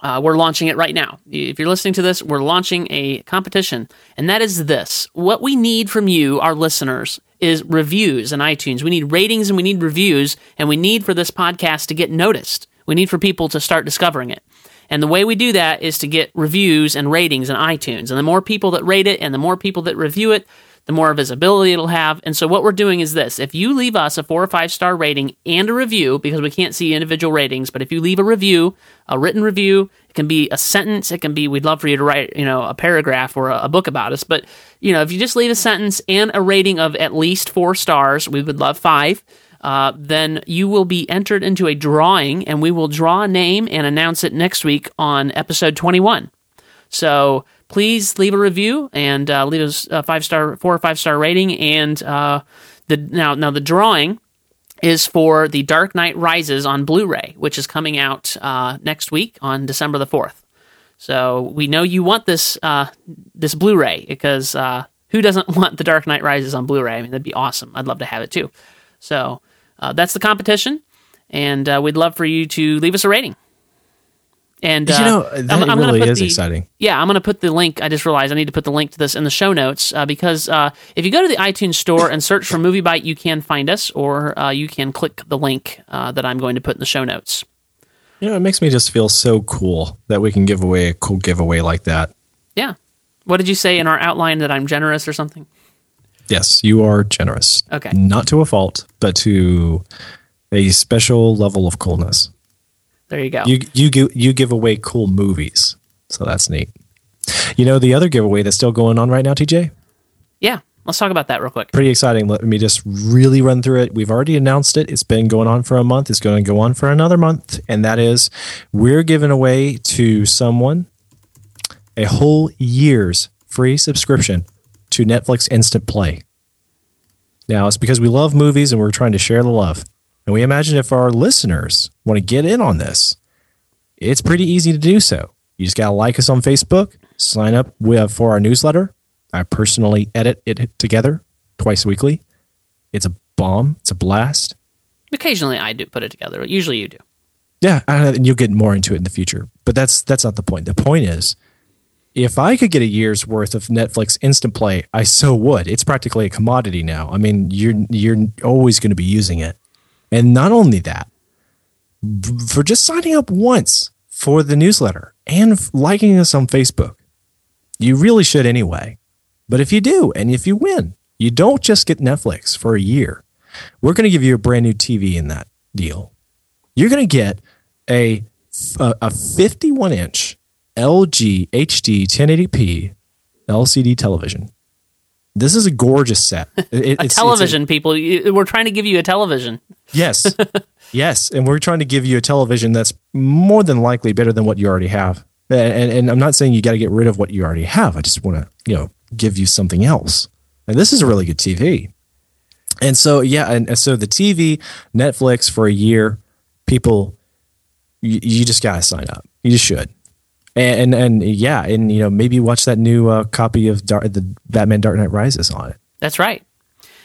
Uh, we're launching it right now. If you're listening to this, we're launching a competition, and that is this. What we need from you, our listeners, is reviews in iTunes. We need ratings and we need reviews, and we need for this podcast to get noticed. We need for people to start discovering it. And the way we do that is to get reviews and ratings in iTunes. And the more people that rate it and the more people that review it, the more visibility it'll have. And so what we're doing is this. If you leave us a four or five star rating and a review, because we can't see individual ratings, but if you leave a review, a written review, it can be a sentence, it can be we'd love for you to write, you know, a paragraph or a, a book about us. But, you know, if you just leave a sentence and a rating of at least four stars, we would love five. Uh, then you will be entered into a drawing, and we will draw a name and announce it next week on episode 21. So please leave a review and uh, leave us a five star, four or five star rating. And uh, the now now the drawing is for the Dark Knight Rises on Blu-ray, which is coming out uh, next week on December the fourth. So we know you want this uh, this Blu-ray because uh, who doesn't want the Dark Knight Rises on Blu-ray? I mean, that'd be awesome. I'd love to have it too. So uh, that's the competition, and we'd love for you to leave us a rating. And you uh, know that I'm- really is the- exciting. yeah, I'm going to put the link. I just realized I need to put the link to this in the show notes uh, because uh, if you go to the iTunes store and search for MovieByte, you can find us, or uh, you can click the link uh, that I'm going to put in the show notes. You know, it makes me just feel so cool that we can give away a cool giveaway like that. Yeah. What did you say in our outline that I'm generous or something? Yes, you are generous. Okay. Not to a fault, but to a special level of coolness. There you go. You you give you give away cool movies, so that's neat. You know the other giveaway that's still going on right now, TJ. yeah. Let's talk about that real quick. Pretty exciting. Let me just really run through it. We've already announced it. It's been going on for a month. It's going to go on for another month, and that is we're giving away to someone a whole year's free subscription to Netflix Instant Play. Now, it's because we love movies and we're trying to share the love. And we imagine if our listeners want to get in on this, it's pretty easy to do so. You just got to like us on Facebook, sign up with, uh, for our newsletter. I personally edit it together twice weekly. It's a bomb, it's a blast. Occasionally I do put it together, but usually you do. Yeah, and you'll get more into it in the future. But that's that's not the point. The point is, if I could get a year's worth of Netflix instant play, I so would. It's practically a commodity now. I mean, you're you're always going to be using it. And not only that, for just signing up once for the newsletter and liking us on Facebook, you really should anyway. But if you do, and if you win, you don't just get Netflix for a year. We're going to give you a brand new TV in that deal you're going to get a a, a 51 inch LG HD 1080p LCD television. This is a gorgeous set. It- A it's- it's television, people. We're trying to give you a television. yes, yes, and we're trying to give you a television that's more than likely better than what you already have. And, and, I'm not saying you got to get rid of what you already have. I just want to you know give you something else. And this is a really good TV. And so yeah, and and so the TV, Netflix for a year, people, you, you just gotta sign up. You just should. And, and and yeah, and you know maybe watch that new uh, copy of Dar- the Batman Dark Knight Rises on it. That's right.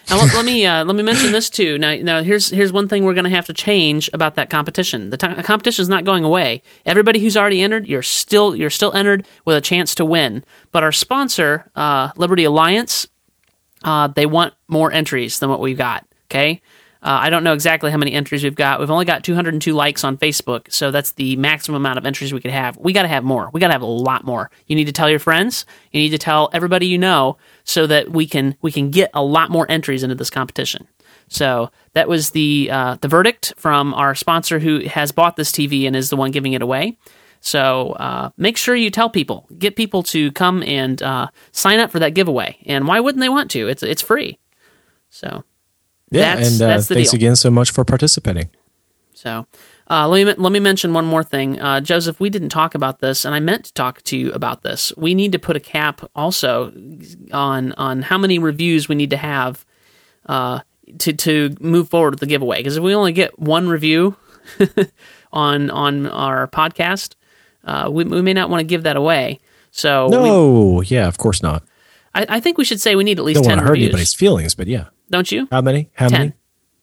Now let, let me uh, let me mention this too. Now, now here's here's one thing we're going to have to change about that competition. The t- competition is not going away. Everybody who's already entered, you're still you're still entered with a chance to win. But our sponsor, uh, Liberty Alliance, uh, they want more entries than what we've got. Okay. Uh, I don't know exactly how many entries we've got. We've only got 202 likes on Facebook, so that's the maximum amount of entries we could have. We got to have more. We got to have a lot more. You need to tell your friends. You need to tell everybody you know, so that we can we can get a lot more entries into this competition. So that was the uh, the verdict from our sponsor who has bought this TV and is the one giving it away. So uh, make sure you tell people, get people to come and uh, sign up for that giveaway. And why wouldn't they want to? It's it's free. So Yeah, That's- and uh, that's thanks deal. again so much for participating. So uh, let me let me mention one more thing, uh, Joseph. We didn't talk about this, and I meant to talk to you about this. We need to put a cap also on on how many reviews we need to have uh, to to move forward with the giveaway. Because if we only get one review on on our podcast, uh, we, we may not want to give that away. So we- No, yeah, of course not. I, I think we should say we need at least Don't want ten to hurt reviews, anybody's feelings, but yeah. Don't you? How many? How Ten, many?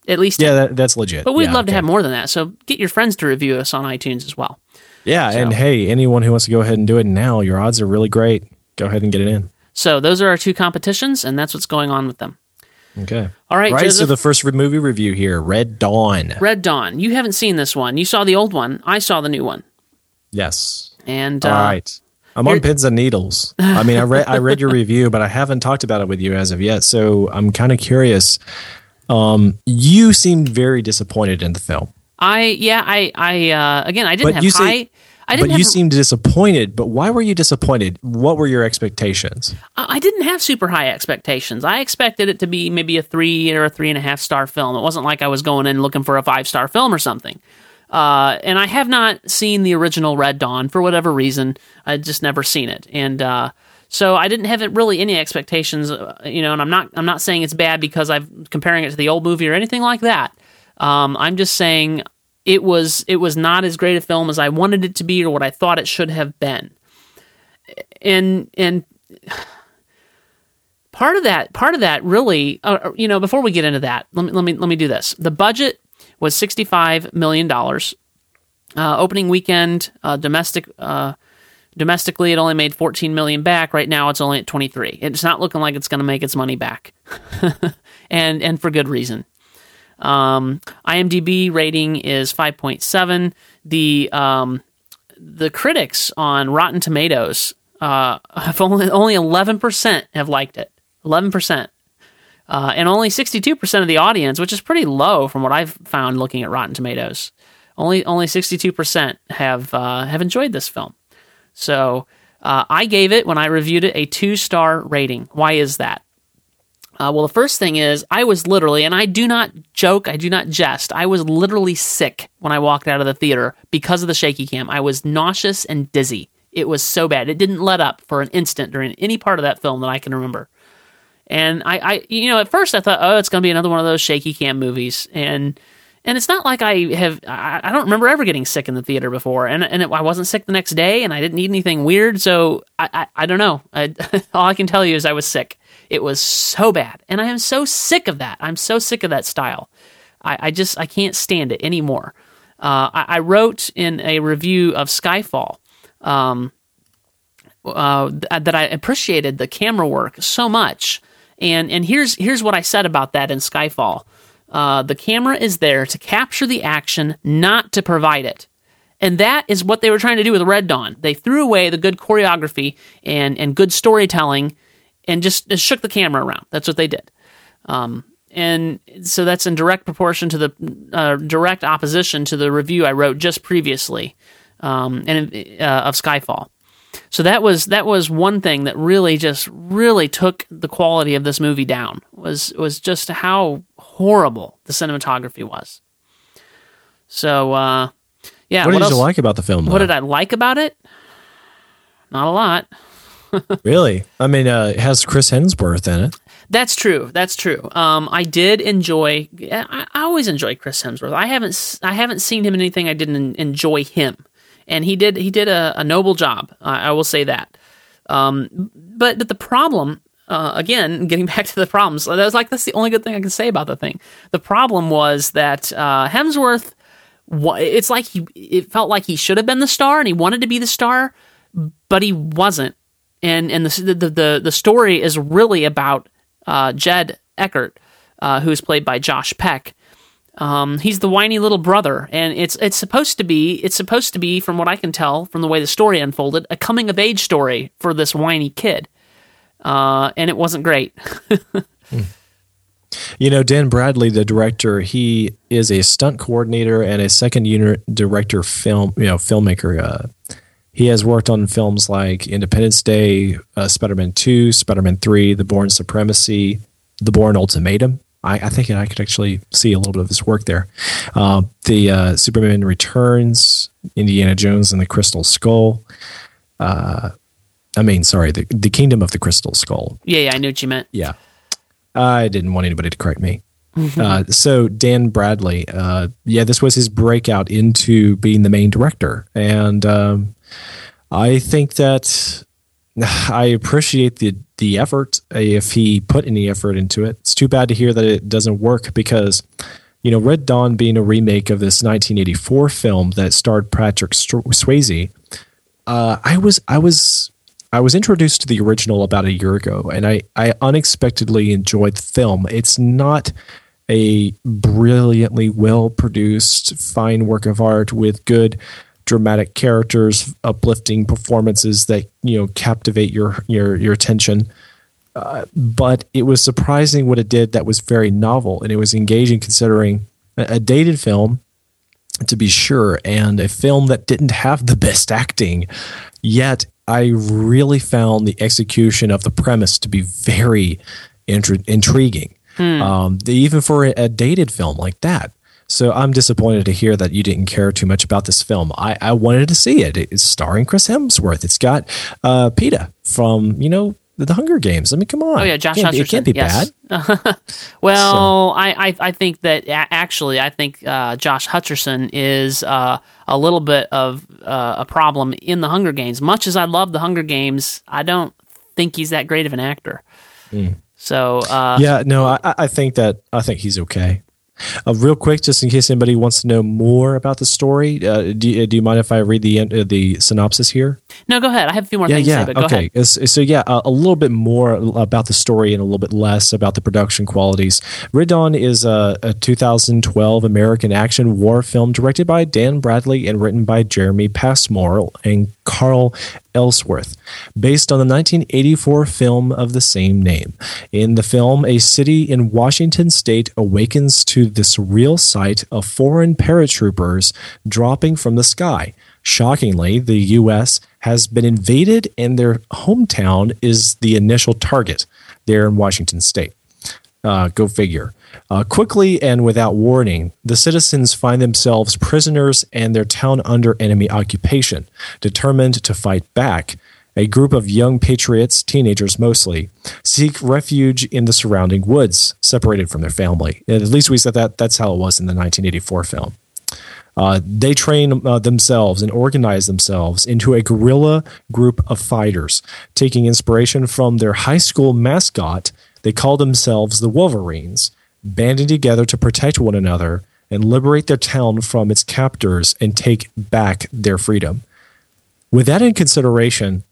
at least. Yeah, that, that's legit. but we'd Yeah, love to have more than that. So get your friends to review us on iTunes as well. Yeah, and hey, anyone who wants to go ahead and do it now, your odds are really great. Go ahead and get it in. So those are our two competitions, and that's what's going on with them. Okay. All right, Right. So the first movie review here, Red Dawn. Red Dawn. You haven't seen this one. You saw the old one. I saw the new one. Yes. And uh, All right. I'm on pins and needles. I mean, I read I read your review, but I haven't talked about it with you as of yet. So I'm kind of curious. Um, you seemed very disappointed in the film, I yeah I I uh, again I didn't But have you say- high. I didn't but have you seemed disappointed. But why were you disappointed? What were your expectations? I I didn't have super high expectations. I expected it to be maybe a three or a three and a half star film. It wasn't like I was going in looking for a five star film or something. Uh, and I have not seen the original Red Dawn for whatever reason. I just never seen it, and uh, so I didn't have really any expectations. Uh, you know, and I'm not I'm not saying it's bad because I'm comparing it to the old movie or anything like that. Um, I'm just saying it was it was not as great a film as I wanted it to be or what I thought it should have been. And and part of that part of that really uh, you know before we get into that let me let me let me do this. The budget was 65 million dollars. Uh, opening weekend uh, domestic uh, domestically it only made 14 million back right now it's only at 23 it's not looking like it's going to make its money back and and for good reason um, IMDb rating is 5.7. The um, the critics on Rotten Tomatoes uh, have only only 11% have liked it. 11%. Uh, and only 62% of the audience, which is pretty low from what I've found looking at Rotten Tomatoes. Only only 62% have uh, have enjoyed this film. So uh, I gave it when I reviewed it a two star rating. Why is that? Uh, well, the first thing is, I was literally, and I do not joke, I do not jest, I was literally sick when I walked out of the theater because of the shaky cam. I was nauseous and dizzy. It was so bad. It didn't let up for an instant during any part of that film that I can remember. And I, I you know, at first I thought, oh, it's going to be another one of those shaky cam movies. And and it's not like I have, I, I don't remember ever getting sick in the theater before. And, and it, I wasn't sick the next day and I didn't eat anything weird. So I, I, I don't know. I, all I can tell you is I was sick. It was so bad. And I am so sick of that. I'm so sick of that style. I, I just, I can't stand it anymore. Uh, I, I, wrote in a review of Skyfall um, uh, that I appreciated the camera work so much. And, and here's, here's what I said about that in Skyfall. Uh, the camera is there to capture the action, not to provide it. And that is what they were trying to do with Red Dawn. They threw away the good choreography and, and good storytelling and just, just shook the camera around. That's what they did. Um, and so that's in direct proportion to the uh, direct opposition to the review I wrote just previously um, and uh, of Skyfall. So that was that was one thing that really just really took the quality of this movie down was was just how horrible the cinematography was. So uh, yeah, what, what did else, you like about the film? Though? What did I like about it? Not a lot. really? I mean, uh, it has Chris Hemsworth in it. That's true. That's true. Um, I did enjoy. I, I, always enjoy Chris Hemsworth. I haven't. I haven't seen him in anything I didn't enjoy him, and he did. He did a, a noble job. I, will say that. Um, but but the problem. Uh, again, getting back to the problems, that was like that's the only good thing I can say about the thing. The problem was that uh, Hemsworth, it's like he, it felt like he should have been the star, and he wanted to be the star, but he wasn't and and the the the, the story is really about uh, Jed Eckert, uh, who is played by Josh Peck. Um, he's the whiny little brother, and it's it's supposed to be it's supposed to be, from what I can tell from the way the story unfolded, a coming of age story for this whiny kid, uh, and it wasn't great. You know, Dan Bradley, the director, he is a stunt coordinator and a second unit director, film you know filmmaker. Uh, he has worked on films like Independence Day, uh, Spider Man 2, Spider Man 3, The Bourne Supremacy, The Bourne Ultimatum. I, I, think I could actually see a little bit of his work there. Uh, the uh, Superman Returns, Indiana Jones and the Crystal Skull. Uh, I mean, sorry, the, the Kingdom of the Crystal Skull. Yeah, yeah, I knew what you meant. Yeah. I didn't want anybody to correct me. Mm-hmm. Uh, so Dan Bradley, uh, yeah, this was his breakout into being the main director, and um, I think that I appreciate the the effort if he put any effort into it. It's too bad to hear that it doesn't work because you know Red Dawn being a remake of this 1984 film that starred Patrick Swayze. Uh, I was I was I was introduced to the original about a year ago, and I I unexpectedly enjoyed the film. It's not a brilliantly well produced, fine work of art with good dramatic characters, uplifting performances that you know captivate your your your attention. Uh, but it was surprising what it did that was very novel and it was engaging considering a, a dated film to be sure and a film that didn't have the best acting yet i really found the execution of the premise to be very intri- intriguing hmm. um, even for a, a dated film like that So I'm disappointed to hear that you didn't care too much about this film. I, I wanted to see it. It's starring Chris Hemsworth. It's got uh, Peeta from you know the Hunger Games. I mean, come on. Oh yeah, Josh it can't, Hutcherson. It can't be yes. bad. well, so. I, I, I think that actually I think uh, Josh Hutcherson is uh, a little bit of uh, a problem in the Hunger Games. Much as I love the Hunger Games, I don't think he's that great of an actor. Mm. So uh, yeah, no, I, I think that I think he's okay. Uh, real quick, just in case anybody wants to know more about the story, uh, do, do you mind if I read the uh, the synopsis here? No, go ahead. I have a few more yeah, things yeah, to say, but okay. go ahead. So, yeah, uh, a little bit more about the story and a little bit less about the production qualities. Red Dawn is a, a 2012 American action war film directed by Dan Bradley and written by Jeremy Passmore and Carl Ellsworth, based on the 1984 film of the same name. In the film, a city in Washington state awakens to the surreal sight of foreign paratroopers dropping from the sky. Shockingly, the U.S. has been invaded, and their hometown is the initial target there in Washington state. Uh, go figure. Uh, quickly and without warning, the citizens find themselves prisoners and their town under enemy occupation. Determined to fight back, a group of young patriots, teenagers mostly, seek refuge in the surrounding woods, separated from their family. At least we said that that's how it was in the 1984 film. Uh, they train uh, themselves and organize themselves into a guerrilla group of fighters, taking inspiration from their high school mascot. They call themselves the Wolverines, banding together to protect one another and liberate their town from its captors and take back their freedom. With that in consideration,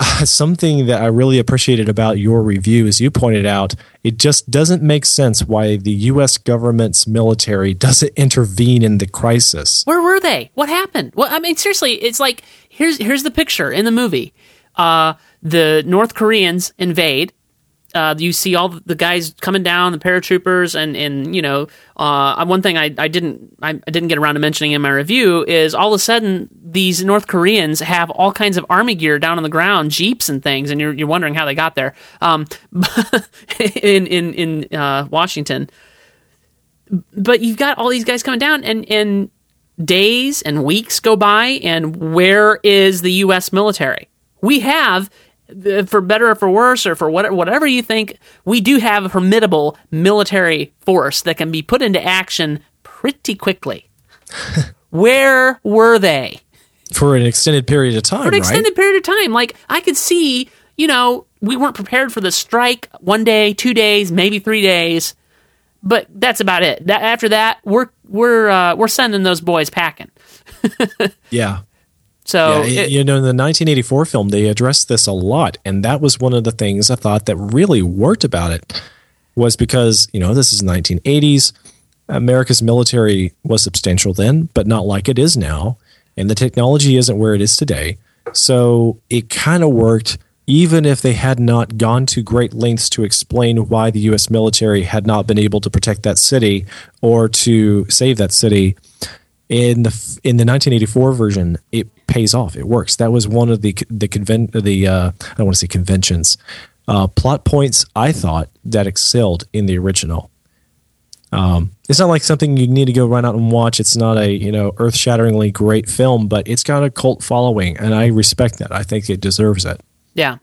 something that I really appreciated about your review is you pointed out it just doesn't make sense why the U.S. government's military doesn't intervene in the crisis. Where were they? What happened? Well, I mean, seriously, it's like here's here's the picture in the movie. Uh, the North Koreans invade uh, you see all the guys coming down, the paratroopers, and and you know, uh, one thing I, I didn't I, I, didn't get around to mentioning in my review is all of a sudden these North Koreans have all kinds of army gear down on the ground, jeeps and things, and you're you're wondering how they got there. Um, in in in uh, Washington, but you've got all these guys coming down, and and days and weeks go by, and where is the U.S. military? We have for better or for worse or for whatever, whatever you think, we do have a formidable military force that can be put into action pretty quickly. Where were they? For an extended period of time, For an right? extended period of time. Like, I could see, you know, we weren't prepared for the strike one day, two days, maybe three days, but that's about it. That, after that, we're we're uh, we're sending those boys packing. yeah, so yeah, it, you know, in the 1984 film, they addressed this a lot, and that was one of the things I thought that really worked about it was because you know this is 1980s. America's military was substantial then, but not like it is now, and the technology isn't where it is today. So it kind of worked, even if they had not gone to great lengths to explain why the U.S. military had not been able to protect that city or to save that city in the in the 1984 version, it pays off. It works. That was one of the the convent the uh, I don't want to say conventions uh, plot points I thought that excelled in the original. Um, it's not like something you need to go run out and watch. It's not a you know earth shatteringly great film, but it's got a cult following, and I respect that. I think it deserves it. Yeah.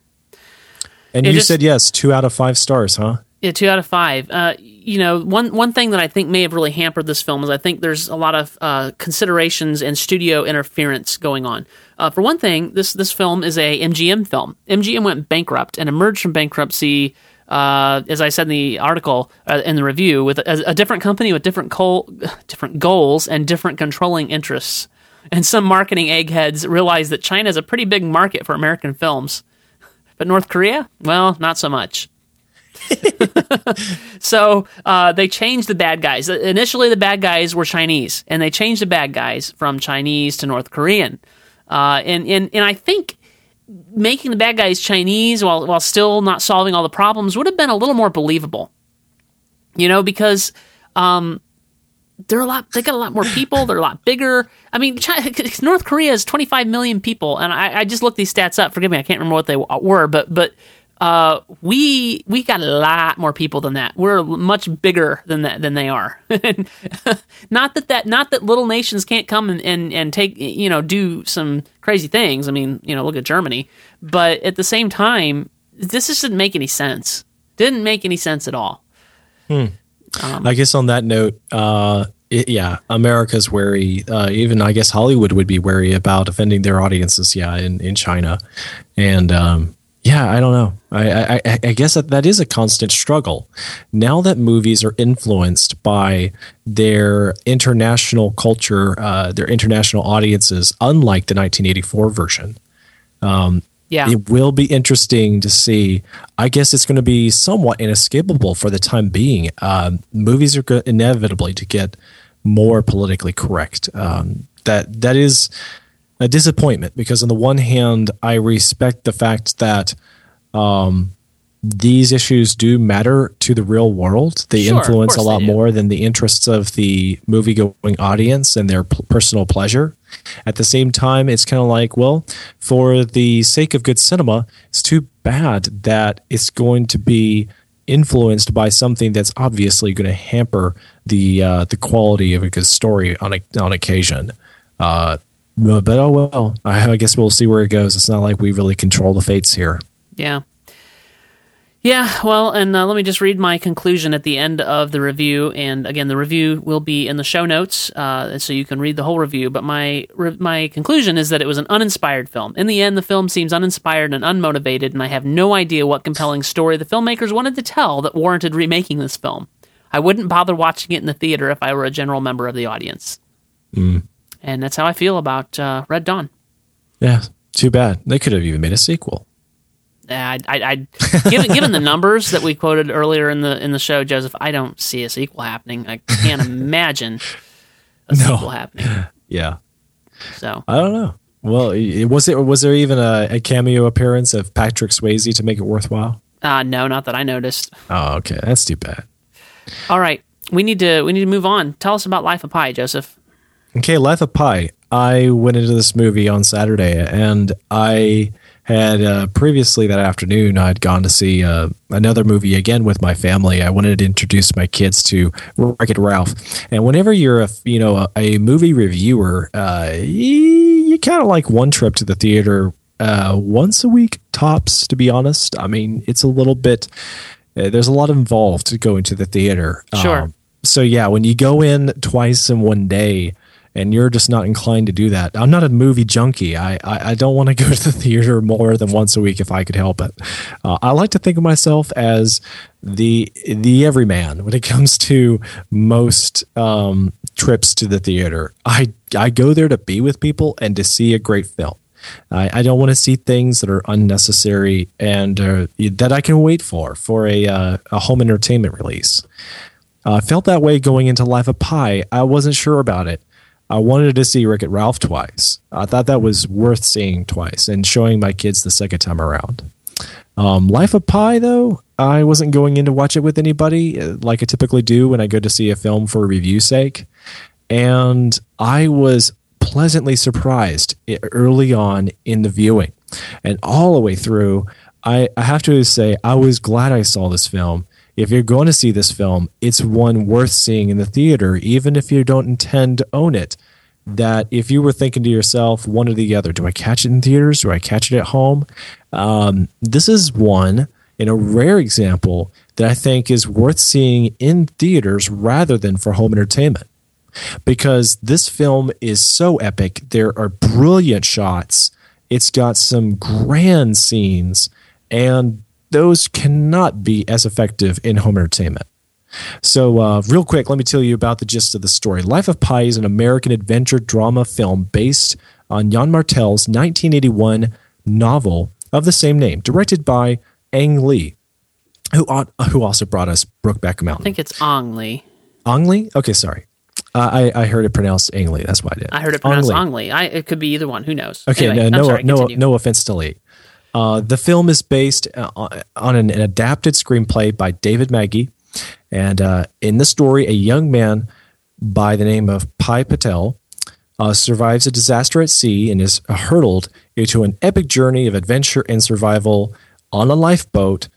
And It you just- said yes, two out of five stars, huh? Yeah, two out of five. Uh, you know, one one thing that I think may have really hampered this film is I think there's a lot of uh, considerations and studio interference going on. Uh, for one thing, this this film is a MGM film. MGM went bankrupt and emerged from bankruptcy. Uh, as I said in the article uh, in the review, with a, a different company with different different goals and different controlling interests. And some marketing eggheads realized that China is a pretty big market for American films, but North Korea, well, not so much. So uh, they changed the bad guys. Initially, the bad guys were Chinese, and they changed the bad guys from Chinese to North Korean. Uh, and, and and I think making the bad guys Chinese while while still not solving all the problems would have been a little more believable. You know, because um, they're a lot. They got a lot more people. They're a lot bigger. I mean, China, North Korea is 25 million people, and I, I just looked these stats up. Forgive me, I can't remember what they were, but but Uh, we we got a lot more people than that. We're much bigger than that than they are. not that that not that little nations can't come and, and and take you know do some crazy things. I mean, you know, look at Germany. But at the same time, this just didn't make any sense. Didn't make any sense at all. Um, I guess on that note, uh, it, yeah, America's wary. Uh, even I guess Hollywood would be wary about offending their audiences. Yeah, in in China, and um, yeah, I don't know. I I, I guess that, that is a constant struggle. Now that movies are influenced by their international culture, uh, their international audiences, unlike the 1984 version. Yeah. It will be interesting to see. I guess it's going to be somewhat inescapable for the time being. Um, movies are go- inevitably to get more politically correct. Um, that that is a disappointment because on the one hand, I respect the fact that um, these issues do matter to the real world. They Sure, influence a lot more than the interests of the movie going audience and their p- personal pleasure. At the same time, it's kind of like, well, for the sake of good cinema, it's too bad that it's going to be influenced by something that's obviously going to hamper the uh, the quality of a good story on a, on occasion. Uh, but oh well, I, I guess we'll see where it goes. It's not like we really control the fates here. Yeah. Yeah, well, and uh, let me just read my conclusion at the end of the review. And again, the review will be in the show notes, uh, so you can read the whole review. But my re- my conclusion is that it was an uninspired film. In the end, the film seems uninspired and unmotivated, and I have no idea what compelling story the filmmakers wanted to tell that warranted remaking this film. I wouldn't bother watching it in the theater if I were a general member of the audience. And that's how I feel about uh, Red Dawn. Yeah, too bad. They could have even made a sequel. I, I, I given given the numbers that we quoted earlier in the in the show, Joseph, I don't see a sequel happening. I can't imagine a No. sequel happening. Yeah, So I don't know. Well, was it was there even a, a cameo appearance of Patrick Swayze to make it worthwhile? uh, no, not that I noticed. Oh, okay, that's too bad. All right, we need to we need to move on. Tell us about Life of Pi, Joseph. Okay, Life of Pi. I went into this movie on Saturday, and I had uh, previously that afternoon I'd gone to see uh, another movie again with my family. I wanted to introduce my kids to Wreck It Ralph, and whenever you're a you know a, a movie reviewer, uh, you, you kind of like one trip to the theater uh, once a week tops. To be honest, I mean it's a little bit. Uh, there's a lot involved to going to the theater. Sure. Um, so yeah, when you go in twice in one day and you're just not inclined to do that. I'm not a movie junkie. I, I, I don't want to go to the theater more than once a week if I could help it. Uh, I like to think of myself as the the everyman when it comes to most um, trips to the theater. I I go there to be with people and to see a great film. I, I don't want to see things that are unnecessary and uh, that I can wait for for a uh, a home entertainment release. Uh, I felt that way going into Life of Pi. I wasn't sure about it. I wanted to see Wreck It Ralph twice. I thought that was worth seeing twice and showing my kids the second time around. Um, Life of Pi, though, I wasn't going in to watch it with anybody uh, like I typically do when I go to see a film for review sake. And I was pleasantly surprised early on in the viewing. And all the way through, I, I have to say, I was glad I saw this film. If you're going to see this film, it's one worth seeing in the theater, even if you don't intend to own it. That if you were thinking to yourself, one or the other, do I catch it in theaters? Do I catch it at home? Um, this is one in a rare example that I think is worth seeing in theaters rather than for home entertainment because this film is so epic. There are brilliant shots. It's got some grand scenes, and those cannot be as effective in home entertainment. So, uh, real quick, let me tell you about the gist of the story. Life of Pi is an American adventure drama film based on Yann Martel's 1981 novel of the same name, directed by Ang Lee, who, who also brought us Brokeback Mountain. I think it's Ong Lee. Ang Lee? Okay, sorry. Uh, I, I heard it pronounced Ang Lee. That's why I did. I heard it Ang pronounced Lee. I, it could be either one. Who knows? Okay, Anyway, no, no, sorry, no, no offense to Lee. Uh, the film is based uh, on an, an adapted screenplay by David Magee, and uh, in the story, a young man by the name of Pi Patel uh, survives a disaster at sea and is hurtled into an epic journey of adventure and survival on a lifeboat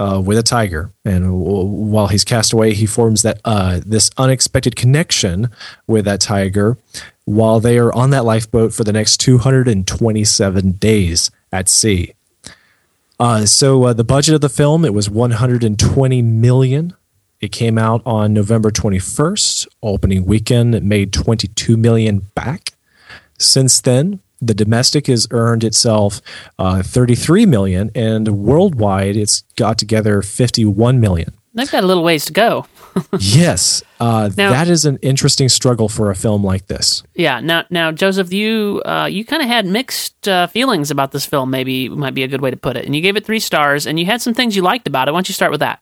uh, with a tiger, and w- while he's cast away, he forms that uh, this unexpected connection with that tiger while they are on that lifeboat for the next 227 days at sea. Uh, so uh, the budget of the film it was 120 million. It came out on November 21st, opening weekend. It made 22 million back. Since then, the domestic has earned itself uh, 33 million, and worldwide, it's got together 51 million. They've got a little ways to go. Yes, uh, Now- that is an interesting struggle for a film like this. Yeah. Now, now, Joseph, you uh, you kind of had mixed uh, feelings about this film. Maybe might be a good way to put it. And you gave it three stars, and you had some things you liked about it. Why don't you start with that?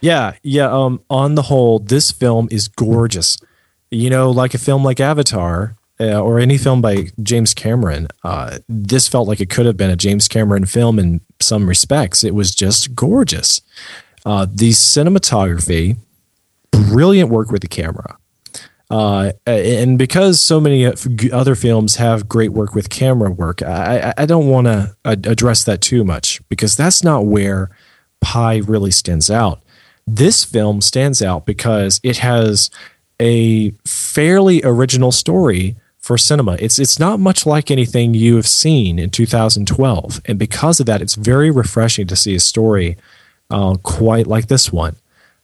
Yeah, yeah. Um, on the whole, this film is gorgeous. You know, like a film like Avatar uh, or any film by James Cameron, uh, this felt like it could have been a James Cameron film in some respects. It was just gorgeous. Uh, the cinematography, brilliant work with the camera. Uh, and because so many other films have great work with camera work, I, I- don't want to address that too much because that's not where Pi really stands out. This film stands out because it has a fairly original story for cinema. It's it's not much like anything you have seen in 2012, and because of that, it's very refreshing to see a story uh, quite like this one.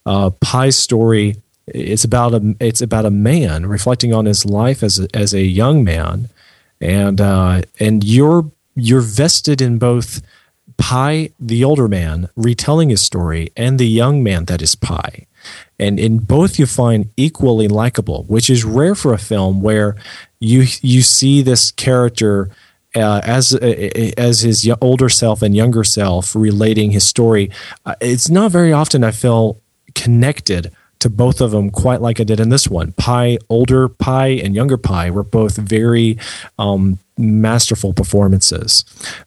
Uh, Pi's story it's about a it's about a man reflecting on his life as a, as a young man, and uh, and you're you're vested in both Pi, the older man, retelling his story, and the young man that is Pi. And in both you find equally likable, which is rare for a film where you you see this character uh, as uh, as his older self and younger self relating his story. Uh, it's not very often I feel connected to both of them quite like I did in this one. Pi, older Pi and younger Pi were both very um, masterful performances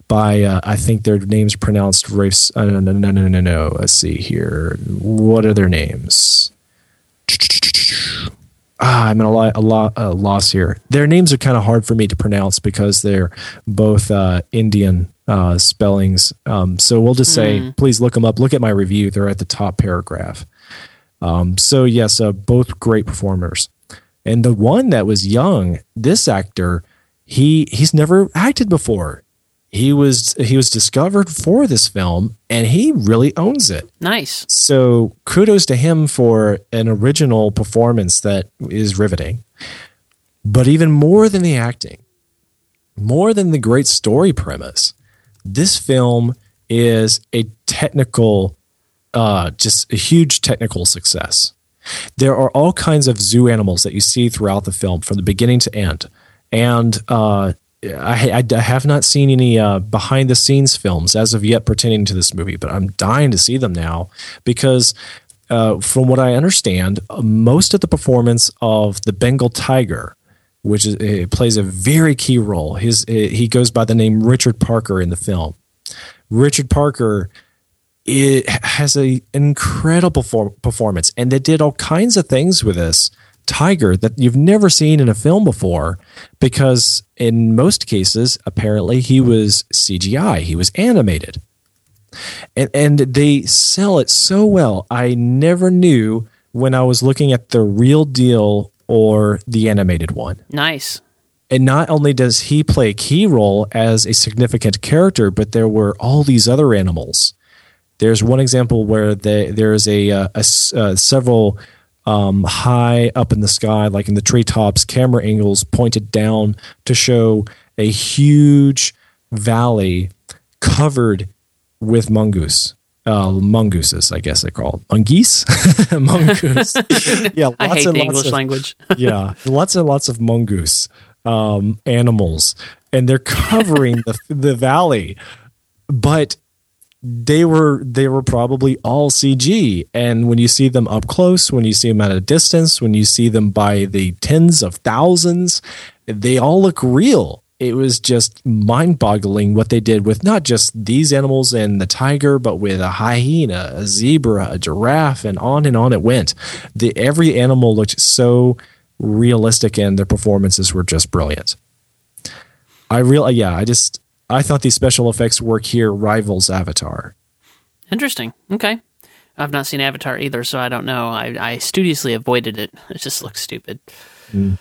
by uh, I think their names pronounced race. Uh, no, no, no, no, no, no. Let's see here. What are their names? Ah, I'm in a lot, a lot, a loss here. Their names are kind of hard for me to pronounce because they're both uh, Indian uh, spellings. Um, so we'll just say, please look them up. Look at my review; they're at the top paragraph. Um, so yes, uh, both great performers. And the one that was young, this actor, he he's never acted before. He was he was discovered for this film, and he really owns it. Nice. So kudos to him for an original performance that is riveting. But even more than the acting, more than the great story premise, this film is a technical, uh, just a huge technical success. There are all kinds of zoo animals that you see throughout the film from the beginning to end. And uh, I, I have not seen any uh, behind the scenes films as of yet pertaining to this movie, but I'm dying to see them now because, uh, from what I understand, most of the performance of the Bengal tiger, which is, plays a very key role, his he goes by the name Richard Parker in the film. Richard Parker it has a incredible for- performance and they did all kinds of things with this tiger that you've never seen in a film before because in most cases apparently he was CGI he was animated and and they sell it so well I never knew when I was looking at the real deal or the animated one Nice. and not only does he play a key role as a significant character, but there were all these other animals. There's one example where the, there's a, uh, a s- uh, several um, high up in the sky, like in the treetops, camera angles pointed down to show a huge valley covered with mongoose. Uh, mongooses, I guess they call it. Mongoose? mongoose. yeah, I hate and the lots English of- language. yeah, lots and lots of mongoose um, animals, and they're covering the the valley, but they were they were probably all CG. And when you see them up close, when you see them at a distance, when you see them by the tens of thousands, they all look real. It was just mind boggling what they did with not just these animals and the tiger, but with a hyena, a zebra, a giraffe, and on and on it went. The every animal looked so realistic and their performances were just brilliant. I real yeah, I just I thought the special effects work here rivals Avatar. Interesting. Okay. I've not seen Avatar either, so I don't know. I, I studiously avoided it. It just looks stupid. Mm.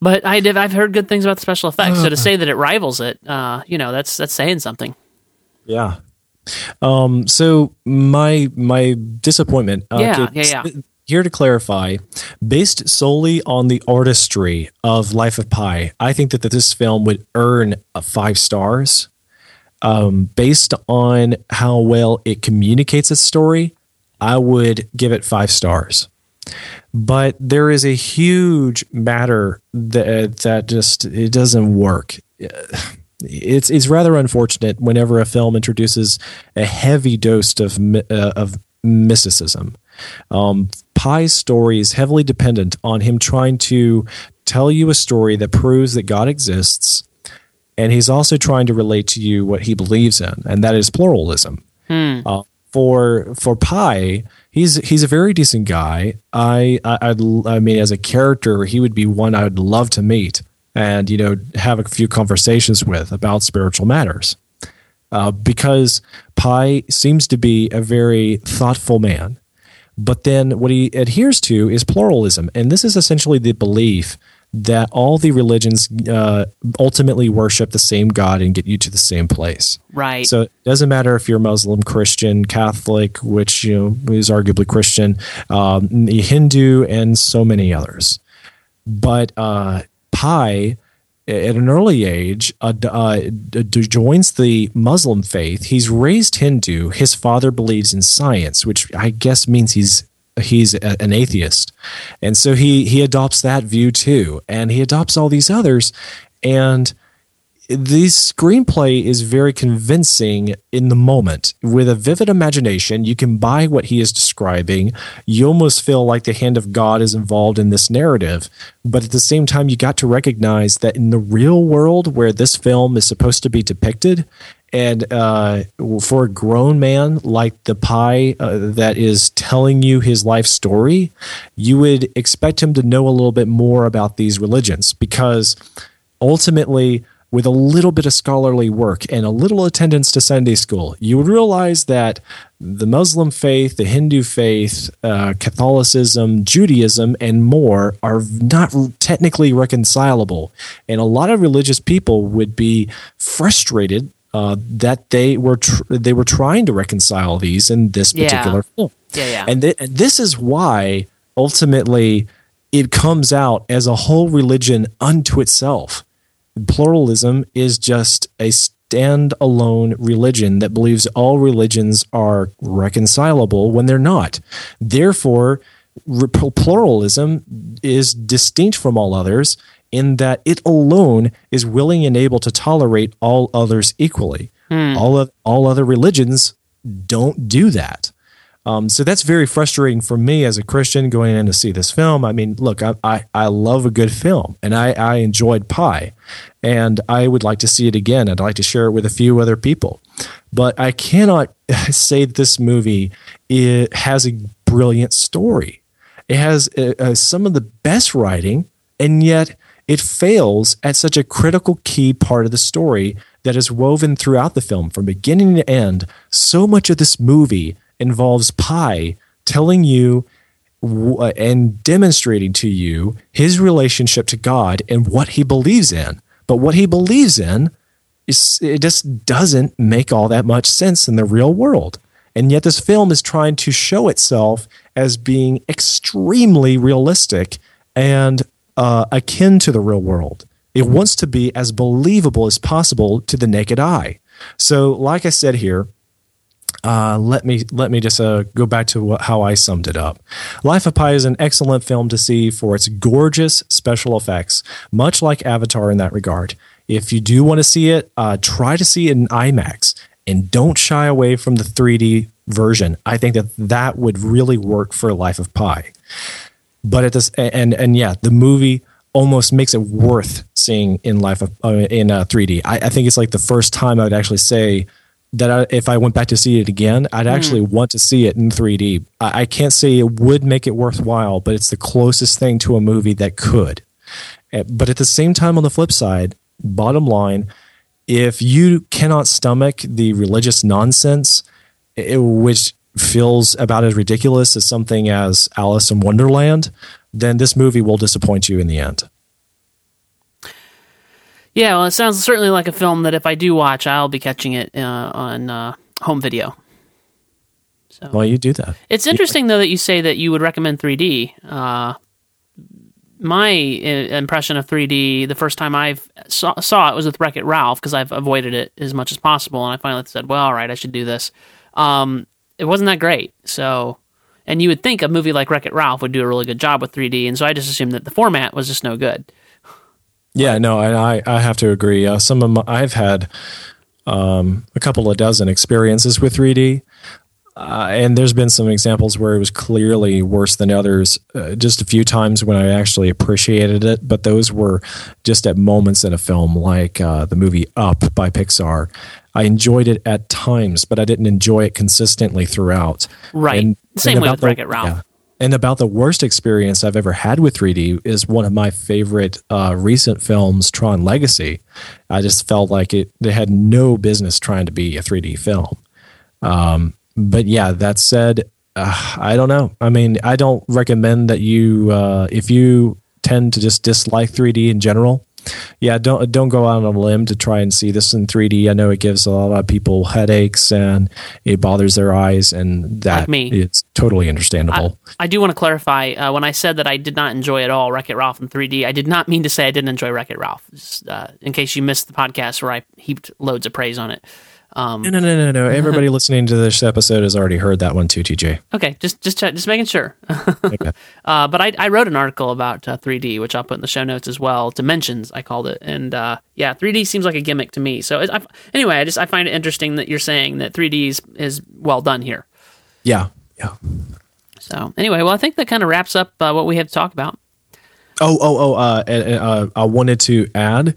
But I did, I've heard good things about the special effects. so to say that it rivals it, uh, you know, that's that's saying something. Yeah. Um. So my my disappointment. Uh, Yeah, to- yeah, yeah. Here to clarify, based solely on the artistry of Life of Pi, I think that, that this film would earn a five stars. Um, based on how well it communicates its story, I would give it five stars. But there is a huge matter that that just it doesn't work. It's it's rather unfortunate whenever a film introduces a heavy dose of uh, of mysticism. Um, Pi's story is heavily dependent on him trying to tell you a story that proves that God exists, and he's also trying to relate to you what he believes in, and that is pluralism. Uh, for for Pi, he's he's a very decent guy. I I I'd, I mean, as a character, he would be one I would love to meet and you know have a few conversations with about spiritual matters. Uh, because Pi seems to be a very thoughtful man, but then what he adheres to is pluralism, and this is essentially the belief that all the religions uh, ultimately worship the same God and get you to the same place. Right. So it doesn't matter if you're Muslim, Christian, Catholic, which you know is arguably Christian, um, Hindu, and so many others. But uh, Pi, at an early age, uh, uh, joins the Muslim faith. He's raised Hindu. His father believes in science, which I guess means he's he's a, an atheist, and so he he adopts that view too, and he adopts all these others, and the screenplay is very convincing in the moment. With a vivid imagination, you can buy what he is describing. You almost feel like the hand of God is involved in this narrative. But at the same time, you got to recognize that in the real world where this film is supposed to be depicted, and uh, for a grown man like the Pi uh, that is telling you his life story, you would expect him to know a little bit more about these religions because ultimately, with a little bit of scholarly work and a little attendance to Sunday school, you would realize that the Muslim faith, the Hindu faith, uh, Catholicism, Judaism, and more are not technically reconcilable. And a lot of religious people would be frustrated uh, that they were tr- they were trying to reconcile these in this Yeah. particular film. Yeah, yeah. And, th- and this is why ultimately it comes out as a whole religion unto itself. Pluralism is just a standalone religion that believes all religions are reconcilable when they're not. Therefore, pluralism is distinct from all others in that it alone is willing and able to tolerate all others equally. Hmm. All of all other religions don't do that. Um, so that's very frustrating for me as a Christian going in to see this film. I mean, look, I, I, I love a good film and I, I enjoyed Pi and I would like to see it again. And I'd like to share it with a few other people. But I cannot say that this movie it has a brilliant story. It has uh, uh, some of the best writing, and yet it fails at such a critical key part of the story that is woven throughout the film from beginning to end. So much of this movie involves Pi telling you uh, and demonstrating to you his relationship to God and what he believes in. But what he believes in is it just doesn't make all that much sense in the real world. And yet this film is trying to show itself as being extremely realistic and uh, akin to the real world. It wants to be as believable as possible to the naked eye. So, like I said here, uh, let me let me just uh, go back to what, how I summed it up. Life of Pi is an excellent film to see for its gorgeous special effects, much like Avatar in that regard. If you do want to see it, uh, try to see it in IMAX and don't shy away from the 3D version. I think that that would really work for Life of Pi. But at this and and yeah, the movie almost makes it worth seeing in life of, uh, in uh, 3D. I, I think it's like the first time I would actually say that I, if I went back to see it again, I'd actually want to see it in 3D. I, I can't say it would make it worthwhile, but it's the closest thing to a movie that could. Uh, But at the same time, on the flip side, bottom line, if you cannot stomach the religious nonsense, it, which feels about as ridiculous as something as Alice in Wonderland, then this movie will disappoint you in the end. Yeah, well, it sounds certainly like a film that if I do watch, I'll be catching it uh, on uh, home video. So well, you do that. It's interesting though that you say that you would recommend 3D. Uh, my uh, impression of 3D the first time I saw, saw, it was with Wreck It Ralph because I've avoided it as much as possible, and I finally said, "Well, all right, I should do this." Um, it wasn't that great, so and you would think a movie like Wreck It Ralph would do a really good job with 3D, and so I just assumed that the format was just no good. Yeah, no, and I I have to agree. Uh, some of my, I've had um, a couple of dozen experiences with 3D. Uh, and there's been some examples where it was clearly worse than others. Uh, just a few times when I actually appreciated it, but those were just at moments in a film, like uh, the movie Up by Pixar. I enjoyed it at times, but I didn't enjoy it consistently throughout. Right. And, Same and way with Wreck It Ralph. Yeah. And about the worst experience I've ever had with 3D is one of my favorite uh, recent films, Tron Legacy. I just felt like it, it had no business trying to be a 3D film. Um, but yeah, that said, uh, I don't know. I mean, I don't recommend that you, uh, if you tend to just dislike 3D in general, yeah, don't don't go out on a limb to try and see this in 3D. I know it gives a lot of people headaches and it bothers their eyes, and that like me. it's totally understandable. I, I do want to clarify uh, when I said that I did not enjoy at all Wreck It Ralph in 3D. I did not mean to say I didn't enjoy Wreck It Ralph. Just, uh, in case you missed the podcast where I heaped loads of praise on it. Um, no, no, no, no, no. Everybody listening to this episode has already heard that one too, TJ. Okay, just just check, just making sure. okay. uh, but I, I wrote an article about uh, 3D, which I'll put in the show notes as well. Dimensions, I called it, and uh, yeah, 3D seems like a gimmick to me. So I, anyway, I just I find it interesting that you're saying that 3D is, is well done here. Yeah, yeah. So anyway, well, I think that kind of wraps up uh, what we have to talk about. Oh, oh, oh! Uh, uh, I wanted to add.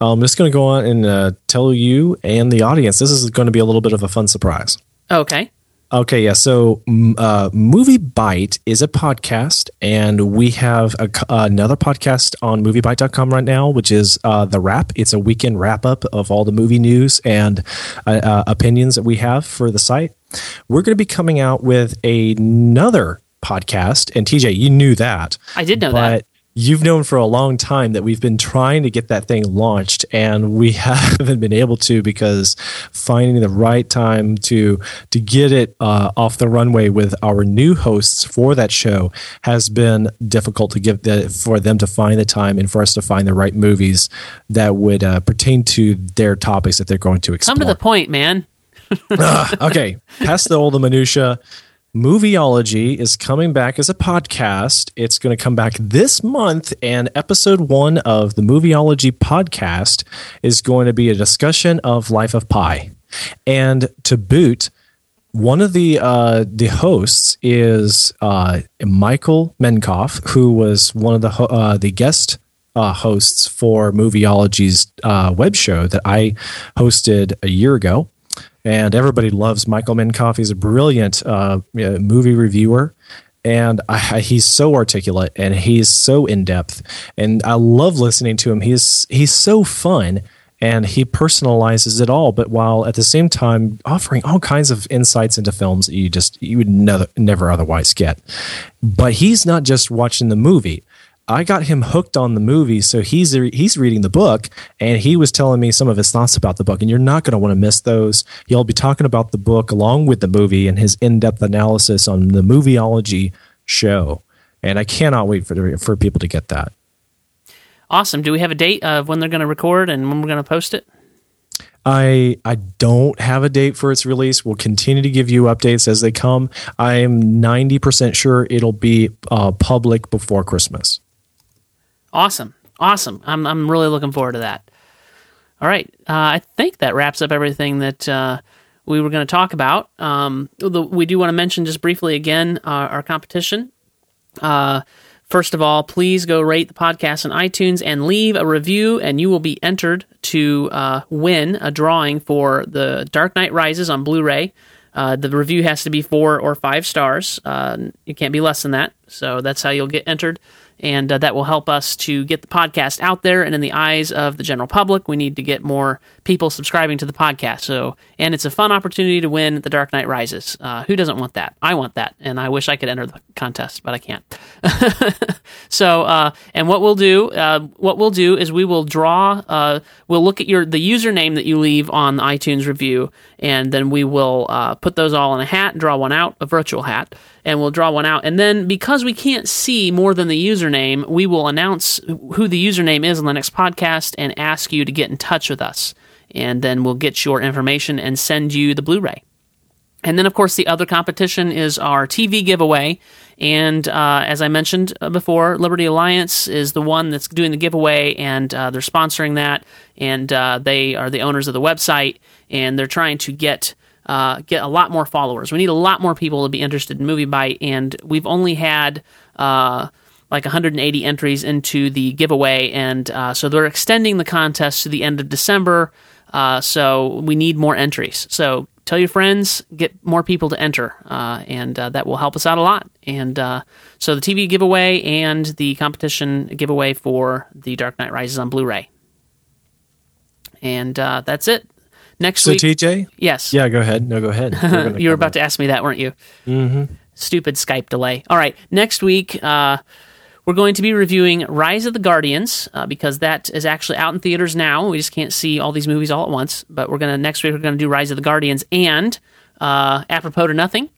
I'm just going to go on and uh, tell you and the audience this is going to be a little bit of a fun surprise. Okay. Okay, yeah. So, uh, MovieByte is a podcast, and we have a, another podcast on MovieByte.com right now, which is uh, the Wrap. It's a weekend wrap up of all the movie news and uh, uh opinions that we have for the site. We're going to be coming out with another podcast, and TJ, you knew that. I did know that you've known for a long time that we've been trying to get that thing launched and we haven't been able to because finding the right time to to get it uh, off the runway with our new hosts for that show has been difficult to give the, for them to find the time and for us to find the right movies that would uh, pertain to their topics that they're going to explore. Come to the point, man. uh, okay, past the old minutia. Movieology is coming back as a podcast. It's going to come back this month, and episode one of the Movieology podcast is going to be a discussion of Life of Pi. And to boot, one of the uh, the hosts is uh, Michael Minkoff, who was one of the ho- uh, the guest uh, hosts for Movieology's uh, web show that I hosted a year ago and everybody loves Michael Minkoff. He's a brilliant uh, movie reviewer, and I, he's so articulate and he's so in depth, and I love listening to him. He's he's so fun. And he personalizes it all, but while at the same time offering all kinds of insights into films that you just you would never never otherwise get. But he's not just watching the movie I got him hooked on the movie, so he's he's reading the book, and he was telling me some of his thoughts about the book. And you're not going to want to miss those. He'll be talking about the book along with the movie and his in-depth analysis on the Movieology show. And I cannot wait for for people to get that. Awesome. Do we have a date of when they're going to record and when we're going to post it? I I don't have a date for its release. We'll continue to give you updates as they come. I am 90% sure it'll be uh, public before Christmas. Awesome. Awesome. I'm, I'm really looking forward to that. All right. Uh, I think that wraps up everything that uh, we were going to talk about. Um, the, we do want to mention just briefly again uh, our competition. Uh, first of all, please go rate the podcast on iTunes and leave a review, and you will be entered to uh, win a drawing for the Dark Knight Rises on Blu ray. The review has to be four or five stars. it can't be less than that. So that's how you'll get entered and uh, that will help us to get the podcast out there and in the eyes of the general public. We need to get more people subscribing to the podcast. So, and it's a fun opportunity to win The Dark Knight Rises. Uh, who doesn't want that? I want that, and I wish I could enter the contest, but I can't. so, uh, and what we'll do, uh, what we'll do is we will draw. Uh, we'll look at your the username that you leave on the iTunes review, and then we will uh, put those all in a hat, draw one out, a virtual hat, and we'll draw one out. And then because we can't see more than the username, we will announce who the username is on the next podcast and ask you to get in touch with us. And then we'll get your information and send you the Blu ray. And then, of course, the other competition is our TV giveaway. And uh, as I mentioned before, Liberty Alliance is the one that's doing the giveaway, and uh, they're sponsoring that. And uh, they are the owners of the website, and they're trying to get uh, get a lot more followers. We need a lot more people to be interested in MovieByte, and we've only had uh, like 180 entries into the giveaway, and uh, so they're extending the contest to the end of December. Uh, so we need more entries. So tell your friends, get more people to enter, uh, and uh, that will help us out a lot. And so the TV giveaway and the competition giveaway for the Dark Knight Rises on Blu-ray. And that's it next week so week. TJ, Yes. yeah, go ahead. No, go ahead. We're you were about to ask me that, weren't you? Mm-hmm. Stupid Skype delay. All right. Next week, uh, we're going to be reviewing Rise of the Guardians uh, because that is actually out in theaters now. We just can't see all these movies all at once. But we're gonna next week we're gonna do Rise of the Guardians and uh, apropos to nothing.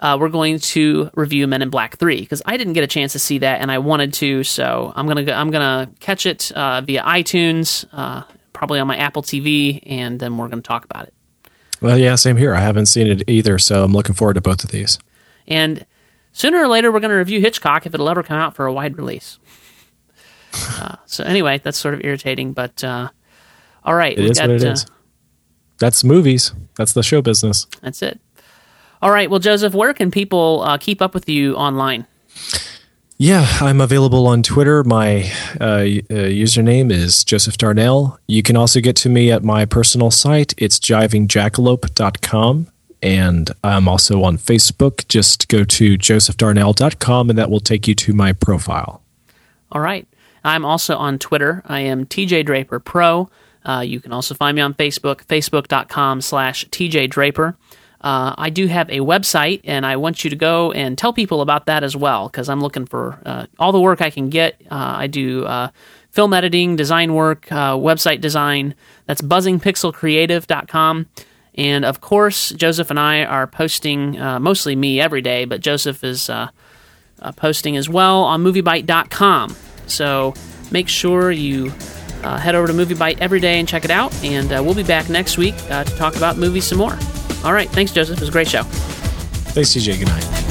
Uh, we're going to review Men in Black Three because I didn't get a chance to see that and I wanted to, so I'm gonna go, I'm gonna catch it uh, via iTunes, uh, probably on my Apple TV, and then we're gonna talk about it. Well, yeah, same here. I haven't seen it either, so I'm looking forward to both of these. And sooner or later, we're going to review Hitchcock if it'll ever come out for a wide release. Uh, so anyway, that's sort of irritating, but uh, all right, It is what it uh, is. That's movies. That's the show business. That's it. All right, well, Joseph, where can people uh, keep up with you online? Yeah, I'm available on Twitter. My uh, uh, username is Joseph Darnell. You can also get to me at my personal site. It's jivingjackalope.com. And I'm also on Facebook. Just go to josephdarnell.com and that will take you to my profile. All right. I'm also on Twitter. I am TJ Draper Pro. Uh, you can also find me on Facebook, facebook.com slash TJ Draper. Uh, I do have a website, and I want you to go and tell people about that as well, because I'm looking for uh, all the work I can get. Uh, I do uh, film editing, design work, uh, website design. That's buzzingpixelcreative.com. And of course, Joseph and I are posting, uh, mostly me every day, but Joseph is uh, uh, posting as well on moviebyte.com. So make sure you uh, head over to MovieByte every day and check it out. And uh, we'll be back next week uh, to talk about movies some more. All right. Thanks, Joseph. It was a great show. Thanks, TJ. Good night.